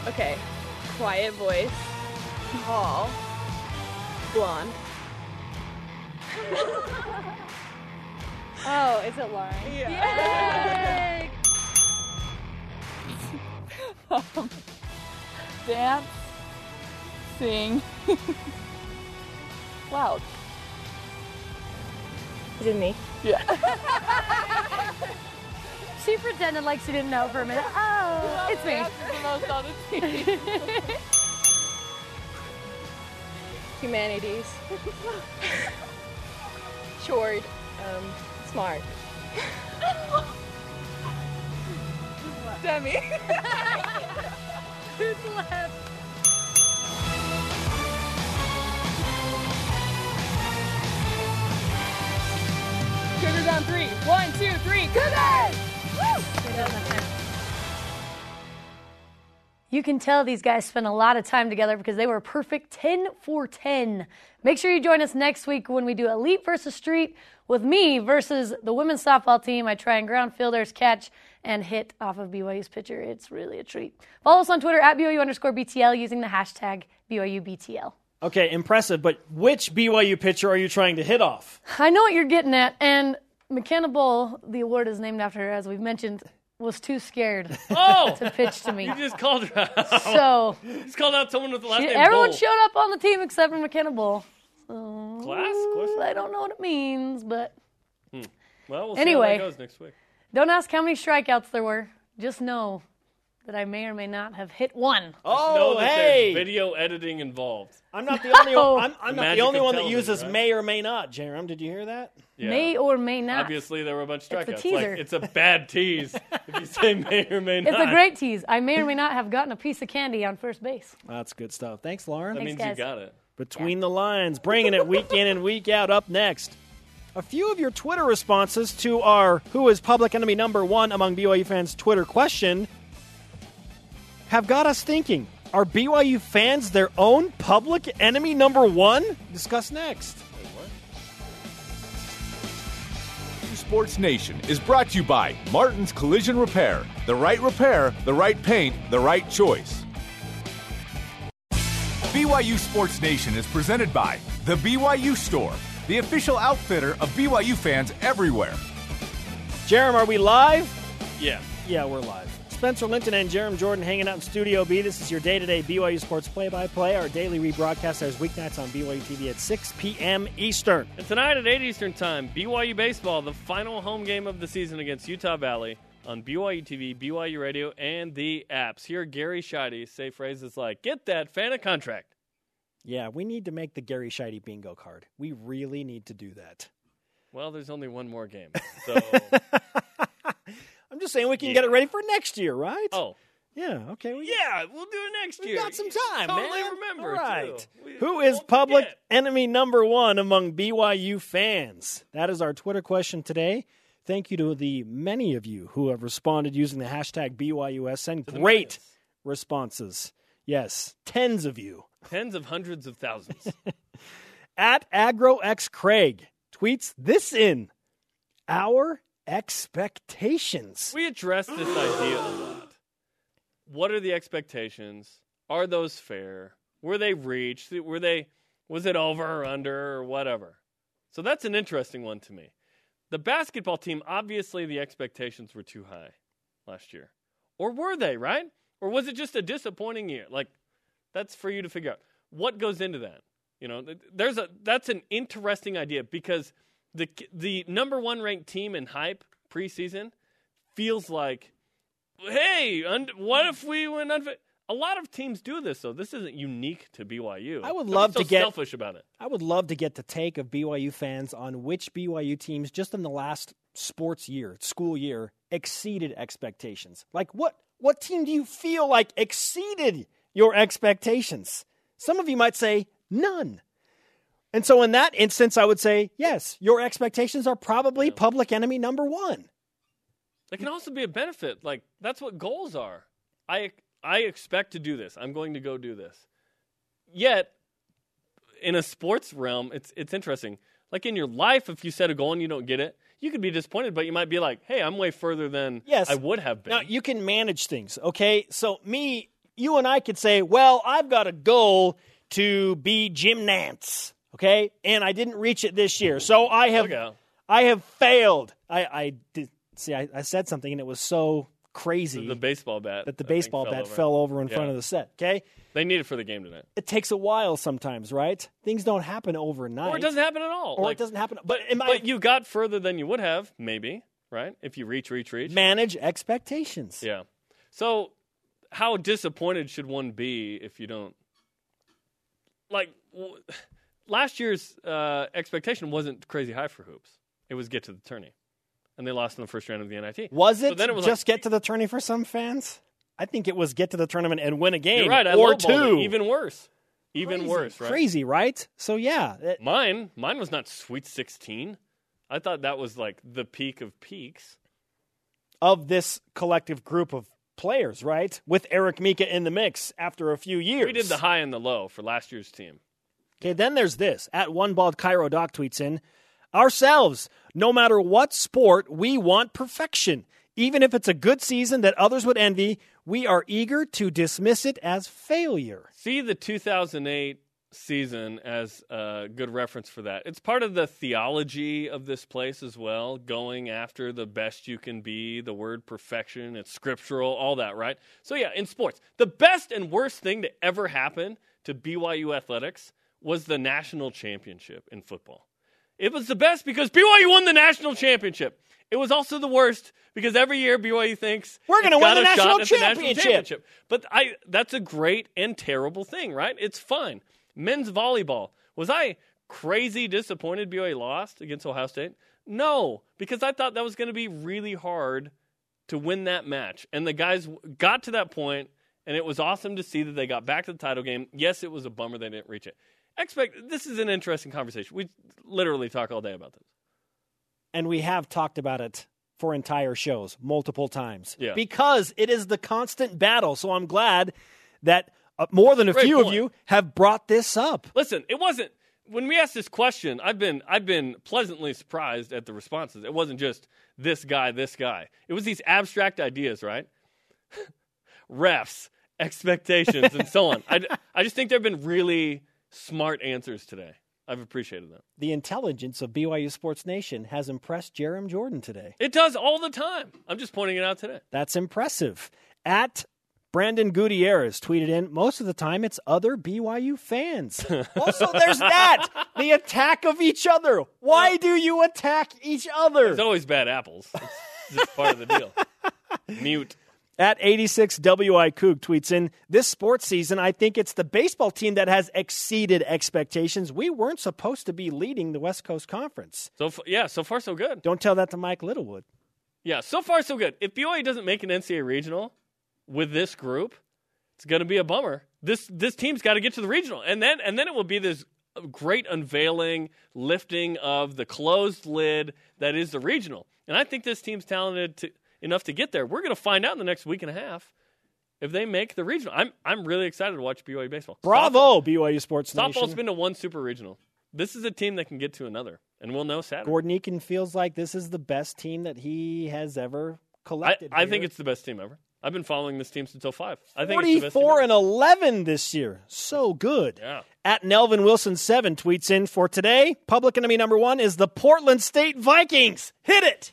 [SPEAKER 6] okay. Quiet voice. Tall. Blonde. oh, is it Lauren? Yeah. [laughs] Dance. Sing. [laughs] Loud. Is it me? Yeah. [laughs]
[SPEAKER 5] she pretended like she didn't know for a minute. Oh, it's me.
[SPEAKER 6] Humanities. Short. Um, smart. Demi.
[SPEAKER 5] Who's left?
[SPEAKER 6] Cougars on three. One, two, three. Cougars!
[SPEAKER 5] You can tell these guys spent a lot of time together because they were perfect 10 for 10. Make sure you join us next week when we do Elite versus Street with me versus the women's softball team. I try and ground fielders, catch, and hit off of BYU's pitcher. It's really a treat. Follow us on Twitter at BYU underscore BTL using the hashtag BYUBTL.
[SPEAKER 1] Okay, impressive. But which BYU pitcher are you trying to hit off?
[SPEAKER 5] I know what you're getting at, and McKenna Bull, the award is named after her, as we've mentioned, was too scared
[SPEAKER 2] Oh, [laughs]
[SPEAKER 5] to pitch to me.
[SPEAKER 2] you just called her out.
[SPEAKER 5] So
[SPEAKER 2] Just called out someone with the last name
[SPEAKER 5] everyone
[SPEAKER 2] Bull.
[SPEAKER 5] showed up on the team except for McKenna Bull.
[SPEAKER 2] Class? Course.
[SPEAKER 5] I don't know what it means, but hmm.
[SPEAKER 2] Well, we'll see
[SPEAKER 5] Anyway.
[SPEAKER 2] how that goes next week.
[SPEAKER 5] don't ask how many strikeouts there were. Just know that I may or may not have hit one.
[SPEAKER 2] know
[SPEAKER 1] Oh,
[SPEAKER 2] that
[SPEAKER 1] hey!
[SPEAKER 2] there's video editing involved.
[SPEAKER 1] I'm not the only one. I'm, I'm
[SPEAKER 2] The
[SPEAKER 1] not the
[SPEAKER 2] magic
[SPEAKER 1] only
[SPEAKER 2] of
[SPEAKER 1] one that
[SPEAKER 2] television,
[SPEAKER 1] uses
[SPEAKER 2] right?
[SPEAKER 1] may or may not. Jarom, did you hear that?
[SPEAKER 2] Yeah.
[SPEAKER 5] May or may not.
[SPEAKER 2] Obviously, there were a bunch of strikeouts.
[SPEAKER 5] It's a teaser.
[SPEAKER 2] Like, it's a bad tease if you say may or may not.
[SPEAKER 5] It's a great tease. I may or may not have gotten a piece of candy on first base.
[SPEAKER 1] That's good stuff. Thanks, Lauren.
[SPEAKER 2] That
[SPEAKER 5] Thanks,
[SPEAKER 2] means
[SPEAKER 5] guys.
[SPEAKER 2] you got it.
[SPEAKER 1] Between the lines, bringing it week in and week out. Up next, a few of your Twitter responses to our "Who is public enemy number one among BYU fans?" Twitter question have got us thinking: Are BYU fans their own public enemy number one? Discuss next.
[SPEAKER 3] Sports Nation is brought to you by Martin's Collision Repair. The right repair, the right paint, the right choice. BYU Sports Nation is presented by The BYU Store, the official outfitter of BYU fans everywhere.
[SPEAKER 1] Jarom, are we live?
[SPEAKER 2] Yeah.
[SPEAKER 1] Yeah, we're live. Spencer Linton and Jarom Jordan hanging out in Studio B. This is your day-to-day BYU sports play-by-play. Our daily rebroadcast airs weeknights on BYU TV at 6 p.m. Eastern.
[SPEAKER 2] And tonight at 8 Eastern Time, BYU Baseball, the final home game of the season against Utah Valley on BYU TV, BYU Radio, and the apps. Here, Gary Sheide say phrases like, get that fan a contract.
[SPEAKER 1] Yeah, we need to make the Gary Sheide bingo card. We really need to do that.
[SPEAKER 2] Well, there's only one more game. [laughs] So,
[SPEAKER 1] I'm just saying we can get it ready for next year, right?
[SPEAKER 2] oh,
[SPEAKER 1] yeah. Okay. We,
[SPEAKER 2] yeah, we'll do it next year.
[SPEAKER 1] we got some time,
[SPEAKER 2] totally
[SPEAKER 1] man.
[SPEAKER 2] remember,
[SPEAKER 1] All right.
[SPEAKER 2] We
[SPEAKER 1] Who is public
[SPEAKER 2] forget.
[SPEAKER 1] enemy number one among BYU fans? That is our Twitter question today. thank you to the many of you who have responded using the hashtag BYUSN. Great responses. Yes, tens of you.
[SPEAKER 2] Tens of hundreds of thousands. [laughs]
[SPEAKER 1] At AgroX Craig tweets this in our expectations.
[SPEAKER 2] we address this idea a lot. What are the expectations? Are those fair? Were they reached? Were they was it over or under or whatever? So that's an interesting one to me. The basketball team, obviously the expectations were too high last year. Or were they, right? Or was it just a disappointing year? Like that's for you to figure out. What goes into that? You know, there's a that's an interesting idea because the the number 1 ranked team in hype preseason feels like hey, un- what if we went unfit? A lot of teams do this, though. This isn't unique to BYU.
[SPEAKER 1] I would
[SPEAKER 2] Don't
[SPEAKER 1] love
[SPEAKER 2] so
[SPEAKER 1] to get-
[SPEAKER 2] selfish about it.
[SPEAKER 1] I would love to get the take of BYU fans on which BYU teams just in the last sports year, school year, exceeded expectations. Like what what team do you feel like exceeded your expectations? Some of you might say none. And so in that instance I would say, yes, your expectations are probably public enemy number 1.
[SPEAKER 2] It can also be a benefit. Like that's what goals are. I I expect to do this. I'm going to go do this. Yet, in a sports realm, it's it's interesting. Like in your life, if you set a goal and you don't get it, you could be disappointed, but you might be like, "Hey, I'm way further than
[SPEAKER 1] Yes.
[SPEAKER 2] I would have been."
[SPEAKER 1] Now you can manage things, okay? So me, you and I could say, well, I've got a goal to be Jim Nantz, okay, and I didn't reach it this year, so I have. I have failed. I, I did see, I, I said something, and it was so crazy
[SPEAKER 2] the baseball bat
[SPEAKER 1] that the baseball bat
[SPEAKER 2] over.
[SPEAKER 1] fell over in
[SPEAKER 2] Yeah.
[SPEAKER 1] front of the set. Okay,
[SPEAKER 2] They need it for the game tonight,
[SPEAKER 1] it takes a while sometimes, right? Things don't happen overnight,
[SPEAKER 2] or it doesn't happen at all.
[SPEAKER 1] or
[SPEAKER 2] Like,
[SPEAKER 1] it doesn't happen.
[SPEAKER 2] But
[SPEAKER 1] my
[SPEAKER 2] but you got further than you would have, maybe, right? If you reach, reach, reach.
[SPEAKER 1] manage expectations.
[SPEAKER 2] Yeah. So, how disappointed should one be if you don't? Like, w- last year's uh, expectation wasn't crazy high for hoops. It was get to the tourney, and they lost in the first round of the NIT.
[SPEAKER 1] Was
[SPEAKER 2] So
[SPEAKER 1] it,
[SPEAKER 2] then it was
[SPEAKER 1] just
[SPEAKER 2] like-
[SPEAKER 1] get to the tourney for some fans? I think it was get to the tournament and win a game
[SPEAKER 2] You're right. I
[SPEAKER 1] or
[SPEAKER 2] lowballed it.
[SPEAKER 1] two.
[SPEAKER 2] Even worse. Even
[SPEAKER 1] Crazy,
[SPEAKER 2] worse. Right.
[SPEAKER 1] Crazy, right? So yeah, it-
[SPEAKER 2] Mine. Mine was not Sweet Sixteen. I thought that was like the peak of peaks.
[SPEAKER 1] of this collective group of players, right? With Eric Mika in the mix after a few years.
[SPEAKER 2] We did the high and the low for last year's team.
[SPEAKER 1] Okay, then there's this. At one bald Cairo Doc tweets in, ourselves, no matter what sport, we want perfection. Even if it's a good season that others would envy, we are eager to dismiss it as failure.
[SPEAKER 2] see the 2008 season as a good reference for that. It's part of the theology of this place as well, going after the best you can be, the word perfection, it's scriptural, all that, right? So, yeah, in sports, the best and worst thing to ever happen to BYU athletics was the national championship in football. It was the best because BYU won the national championship. It was also the worst because every year BYU thinks
[SPEAKER 1] We're gonna win the national
[SPEAKER 2] at the national
[SPEAKER 1] championship.
[SPEAKER 2] championship. But I that's a great and terrible thing, right? It's fine. Men's volleyball. Was I crazy disappointed BYU lost against Ohio State? No, because I thought that was going to be really hard to win that match. And the guys got to that point and it was awesome to see that they got back to the title game. Yes, it was a bummer they didn't reach it. Expect this is an interesting conversation. We literally talk all day about this.
[SPEAKER 1] and we have talked about it for entire shows multiple times
[SPEAKER 2] Yeah.
[SPEAKER 1] because it is the constant battle. So I'm glad that uh, more than a
[SPEAKER 2] Great
[SPEAKER 1] few
[SPEAKER 2] point.
[SPEAKER 1] of you have brought this up.
[SPEAKER 2] Listen, it wasn't when we asked this question. I've been I've been pleasantly surprised at the responses. It wasn't just this guy, this guy. It was these abstract ideas, right? [laughs] Refs, expectations, and so on. I, I just think there have been really smart answers today. I've appreciated them.
[SPEAKER 1] The intelligence of BYU Sports Nation has impressed Jarom Jordan today.
[SPEAKER 2] It does all the time. I'm just pointing it out today.
[SPEAKER 1] That's impressive. At Brandon Gutierrez tweeted in, most of the time it's other BYU fans. [laughs] also, there's that. The attack of each other. Why do you attack each other?
[SPEAKER 2] It's always bad apples. It's just part of the deal. [laughs] Mute.
[SPEAKER 1] At 86WI Coog tweets in, this sports season, I think it's the baseball team that has exceeded expectations. We weren't supposed to be leading the West Coast Conference.
[SPEAKER 2] So f- yeah, so far so good.
[SPEAKER 1] Don't tell that to Mike Littlewood.
[SPEAKER 2] Yeah, so far so good. If BYU doesn't make an NCAA regional with this group, it's going to be a bummer. This this team's got to get to the regional, and then and then it will be this great unveiling, lifting of the closed lid that is the regional. And I think this team's talented to, enough to get there. We're going to find out in the next week and a half if they make the regional. I'm I'm really excited to watch BYU baseball.
[SPEAKER 1] Bravo, BYU Sports
[SPEAKER 2] Softball's
[SPEAKER 1] Nation.
[SPEAKER 2] been to one super regional. This is a team that can get to another, and we'll know Saturday.
[SPEAKER 1] Gordon Eakin feels like this is the best team that he has ever collected.
[SPEAKER 2] I
[SPEAKER 1] here.
[SPEAKER 2] think it's the best team ever. I've been following this team since 05. I think it's the best team
[SPEAKER 1] 44 and 11 this year. So good.
[SPEAKER 2] Yeah.
[SPEAKER 1] At Nelvin Wilson 7 tweets in for today, public enemy number one is the Portland State Vikings. Hit it.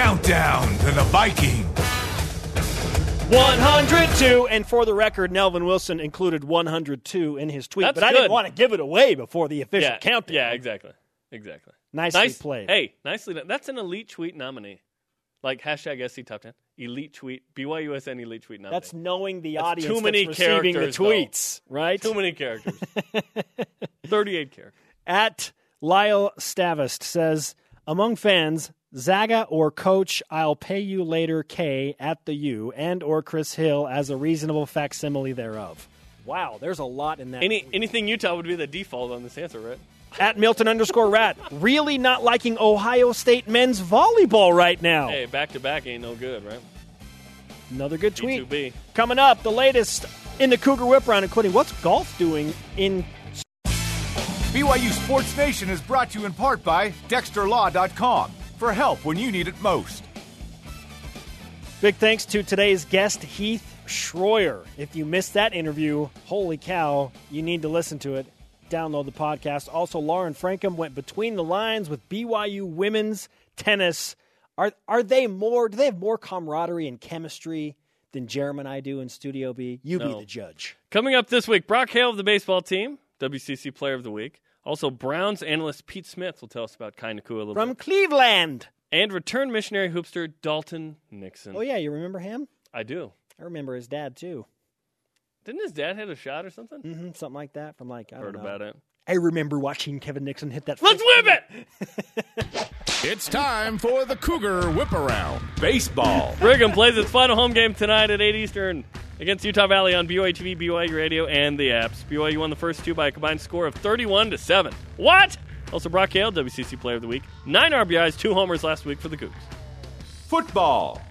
[SPEAKER 7] Countdown to the Viking.
[SPEAKER 1] 102. And for the record, Nelvin Wilson included 102 in his tweet,
[SPEAKER 2] That's
[SPEAKER 1] but I didn't want to give it away before the official
[SPEAKER 2] Yeah,
[SPEAKER 1] countdown.
[SPEAKER 2] yeah, exactly, exactly.
[SPEAKER 1] Nicely
[SPEAKER 2] nice
[SPEAKER 1] played.
[SPEAKER 2] Hey, nicely done. That's an elite tweet nominee, like hashtag SC Top Ten. Elite tweet, BYUSN elite tweet nominee.
[SPEAKER 1] That's knowing the
[SPEAKER 2] That's
[SPEAKER 1] audience
[SPEAKER 2] too many
[SPEAKER 1] that's receiving the
[SPEAKER 2] characters, though.
[SPEAKER 1] tweets, right?
[SPEAKER 2] too many characters. [laughs] Thirty-eight characters.
[SPEAKER 1] At Lyle Stavist says, among fans, Zaga or Coach, I'll pay you later K at the U and or Chris Hill as a reasonable facsimile thereof. Wow, there's a lot in that.
[SPEAKER 2] Any anything Utah would be the default on this answer, right?
[SPEAKER 1] At Milton underscore rat, really not liking Ohio State men's volleyball right now.
[SPEAKER 2] Hey, back to back ain't no good, right?
[SPEAKER 1] Another good tweet.
[SPEAKER 2] B2B.
[SPEAKER 1] Coming up, the latest in the Cougar Whip Round, including what's golf doing in
[SPEAKER 7] BYU Sports Nation is brought to you in part by DexterLaw.com for help when you need it most.
[SPEAKER 1] Big thanks to today's guest, Heath Schroyer. If you missed that interview, holy cow, you need to listen to it. Download the podcast. Also, Lauren Francom went between the lines with BYU women's tennis. Are are they more? Do they have more camaraderie and chemistry than Jeremy and I do in Studio B? You be the judge.
[SPEAKER 2] Coming up this week, Brock Hale of the baseball team, WCC Player of the Week. Also, Browns analyst Pete Smith will tell us about Kai Nacua a little
[SPEAKER 1] From
[SPEAKER 2] bit.
[SPEAKER 1] Cleveland.
[SPEAKER 2] And return missionary hoopster Dalton Nixon.
[SPEAKER 1] Oh yeah, you remember him?
[SPEAKER 2] I do.
[SPEAKER 1] I remember his dad too.
[SPEAKER 2] Didn't his dad hit a shot or something?
[SPEAKER 1] hmm something like that. From like I
[SPEAKER 2] Heard
[SPEAKER 1] don't know.
[SPEAKER 2] about it.
[SPEAKER 1] I remember watching Kevin Nixon hit that.
[SPEAKER 2] Let's whip it! [laughs]
[SPEAKER 3] It's time for the Cougar Whip Around.
[SPEAKER 7] Baseball.
[SPEAKER 2] Brigham plays its final home game tonight at 8 Eastern against Utah Valley on BYU TV, BYU Radio, and the apps. BYU won the first two by a combined score of 31 to 7. What? Also, Brock Hale, WCC Player of the Week. Nine RBIs, two homers last week for the Cougars.
[SPEAKER 7] Football.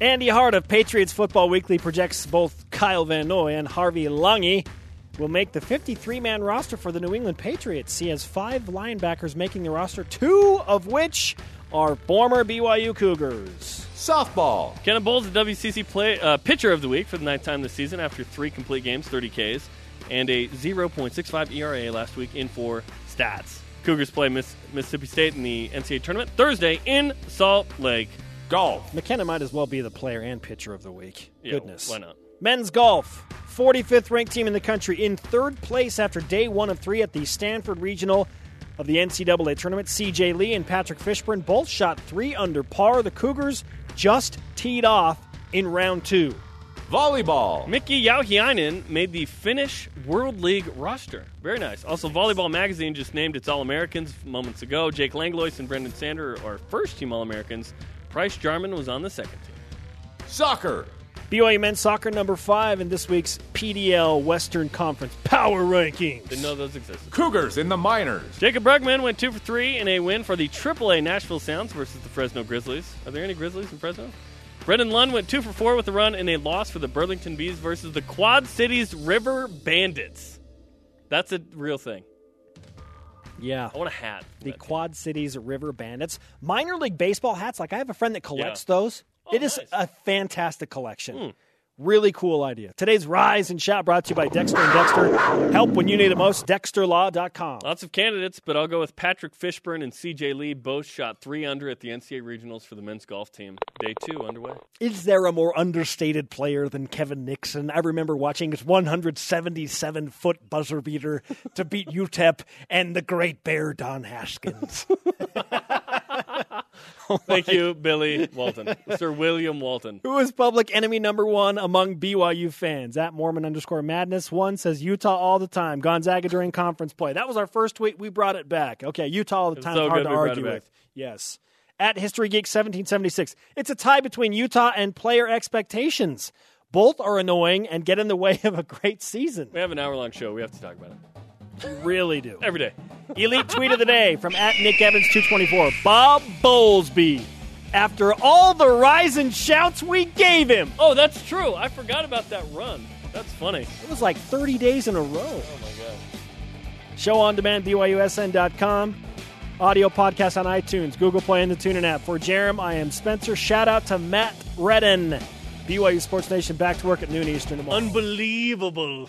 [SPEAKER 1] Andy Hart of Patriots Football Weekly projects both Kyle Van Noy and Harvey Langi will make the 53 man roster for the New England Patriots. He has five linebackers making the roster, two of which are former BYU Cougars.
[SPEAKER 7] Softball.
[SPEAKER 2] Kenneth Bowles, the WCC play, uh, pitcher of the week for the ninth time this season after three complete games, 30 Ks, and a 0.65 ERA last week in four stats. Cougars play Miss, Mississippi State in the NCAA tournament Thursday in Salt Lake.
[SPEAKER 7] Golf.
[SPEAKER 1] McKenna might as well be the player and pitcher of the week.
[SPEAKER 2] Yeah,
[SPEAKER 1] Goodness.
[SPEAKER 2] why not?
[SPEAKER 1] Men's golf, 45th ranked team in the country, in third place after day one of three at the Stanford Regional of the NCAA tournament. CJ Lee and Patrick Fishburn both shot three under par. The Cougars just teed off in round two.
[SPEAKER 7] Volleyball.
[SPEAKER 2] Miki Jauhiainen made the Finnish World League roster. Very nice. Also, Volleyball Magazine just named its All Americans moments ago. Jake Langlois and Brenden Sander are first team All Americans. Price Jarman was on the second team.
[SPEAKER 7] Soccer.
[SPEAKER 1] BYU men's soccer number five in this week's PDL Western Conference Power Rankings.
[SPEAKER 2] Didn't know those existed.
[SPEAKER 7] Cougars in the minors.
[SPEAKER 2] Jacob Brugman went two for three in a win for the AAA Nashville Sounds versus the Fresno Grizzlies. Are there any Grizzlies in Fresno? Brennon Lund went two for four with a run in a loss for the Burlington Bees versus the Quad Cities River Bandits. That's a real thing.
[SPEAKER 1] Yeah.
[SPEAKER 2] I want a hat.
[SPEAKER 1] The. Quad Cities River Bandits. Minor league baseball hats, like I have a friend that collects
[SPEAKER 2] Yeah.
[SPEAKER 1] those.
[SPEAKER 2] Oh,
[SPEAKER 1] it is
[SPEAKER 2] nice.
[SPEAKER 1] a fantastic collection.
[SPEAKER 2] Hmm.
[SPEAKER 1] Really cool idea. Today's Rise and Shout brought to you by Dexter and Dexter. Help when you need it most. DexterLaw.com.
[SPEAKER 2] Lots of candidates, but I'll go with Patrick Fishburn and CJ Lee. Both shot three under at the NCAA regionals for the men's golf team. Day two underway.
[SPEAKER 1] Is there a more understated player than Kevin Nixon? I remember watching his 177 foot buzzer beater to beat [laughs] UTEP and the great bear Don Haskins. [laughs] [laughs]
[SPEAKER 2] Thank you, Billy Walton. Sir William Walton.
[SPEAKER 1] Who is public enemy number one among BYU fans? At Mormon underscore madness. One says Utah all the time. Gonzaga during conference play. That was our first tweet. We brought it back. Okay, Utah all the time.
[SPEAKER 2] so
[SPEAKER 1] Hard to argue with. Yes. At History Geek 1776. It's a tie between Utah and player expectations. Both are annoying and get in the way of a great season.
[SPEAKER 2] We have an hour long show. We have to talk about it.
[SPEAKER 1] You really do.
[SPEAKER 2] Every day.
[SPEAKER 1] Elite tweet of the day from at Nick Evans 224. Bob Bowlesby. After all the rise and shouts we gave him,
[SPEAKER 2] Oh, that's true. I forgot about that run. That's funny.
[SPEAKER 1] it was like 30 days in a row.
[SPEAKER 2] Oh my god.
[SPEAKER 1] Show on demand, BYUSN.com. Audio podcast on iTunes, Google Play, and the TuneIn app. For Jarom, I am Spencer. Shout out to Matt Redden. BYU Sports Nation back to work at noon Eastern tomorrow.
[SPEAKER 2] Unbelievable.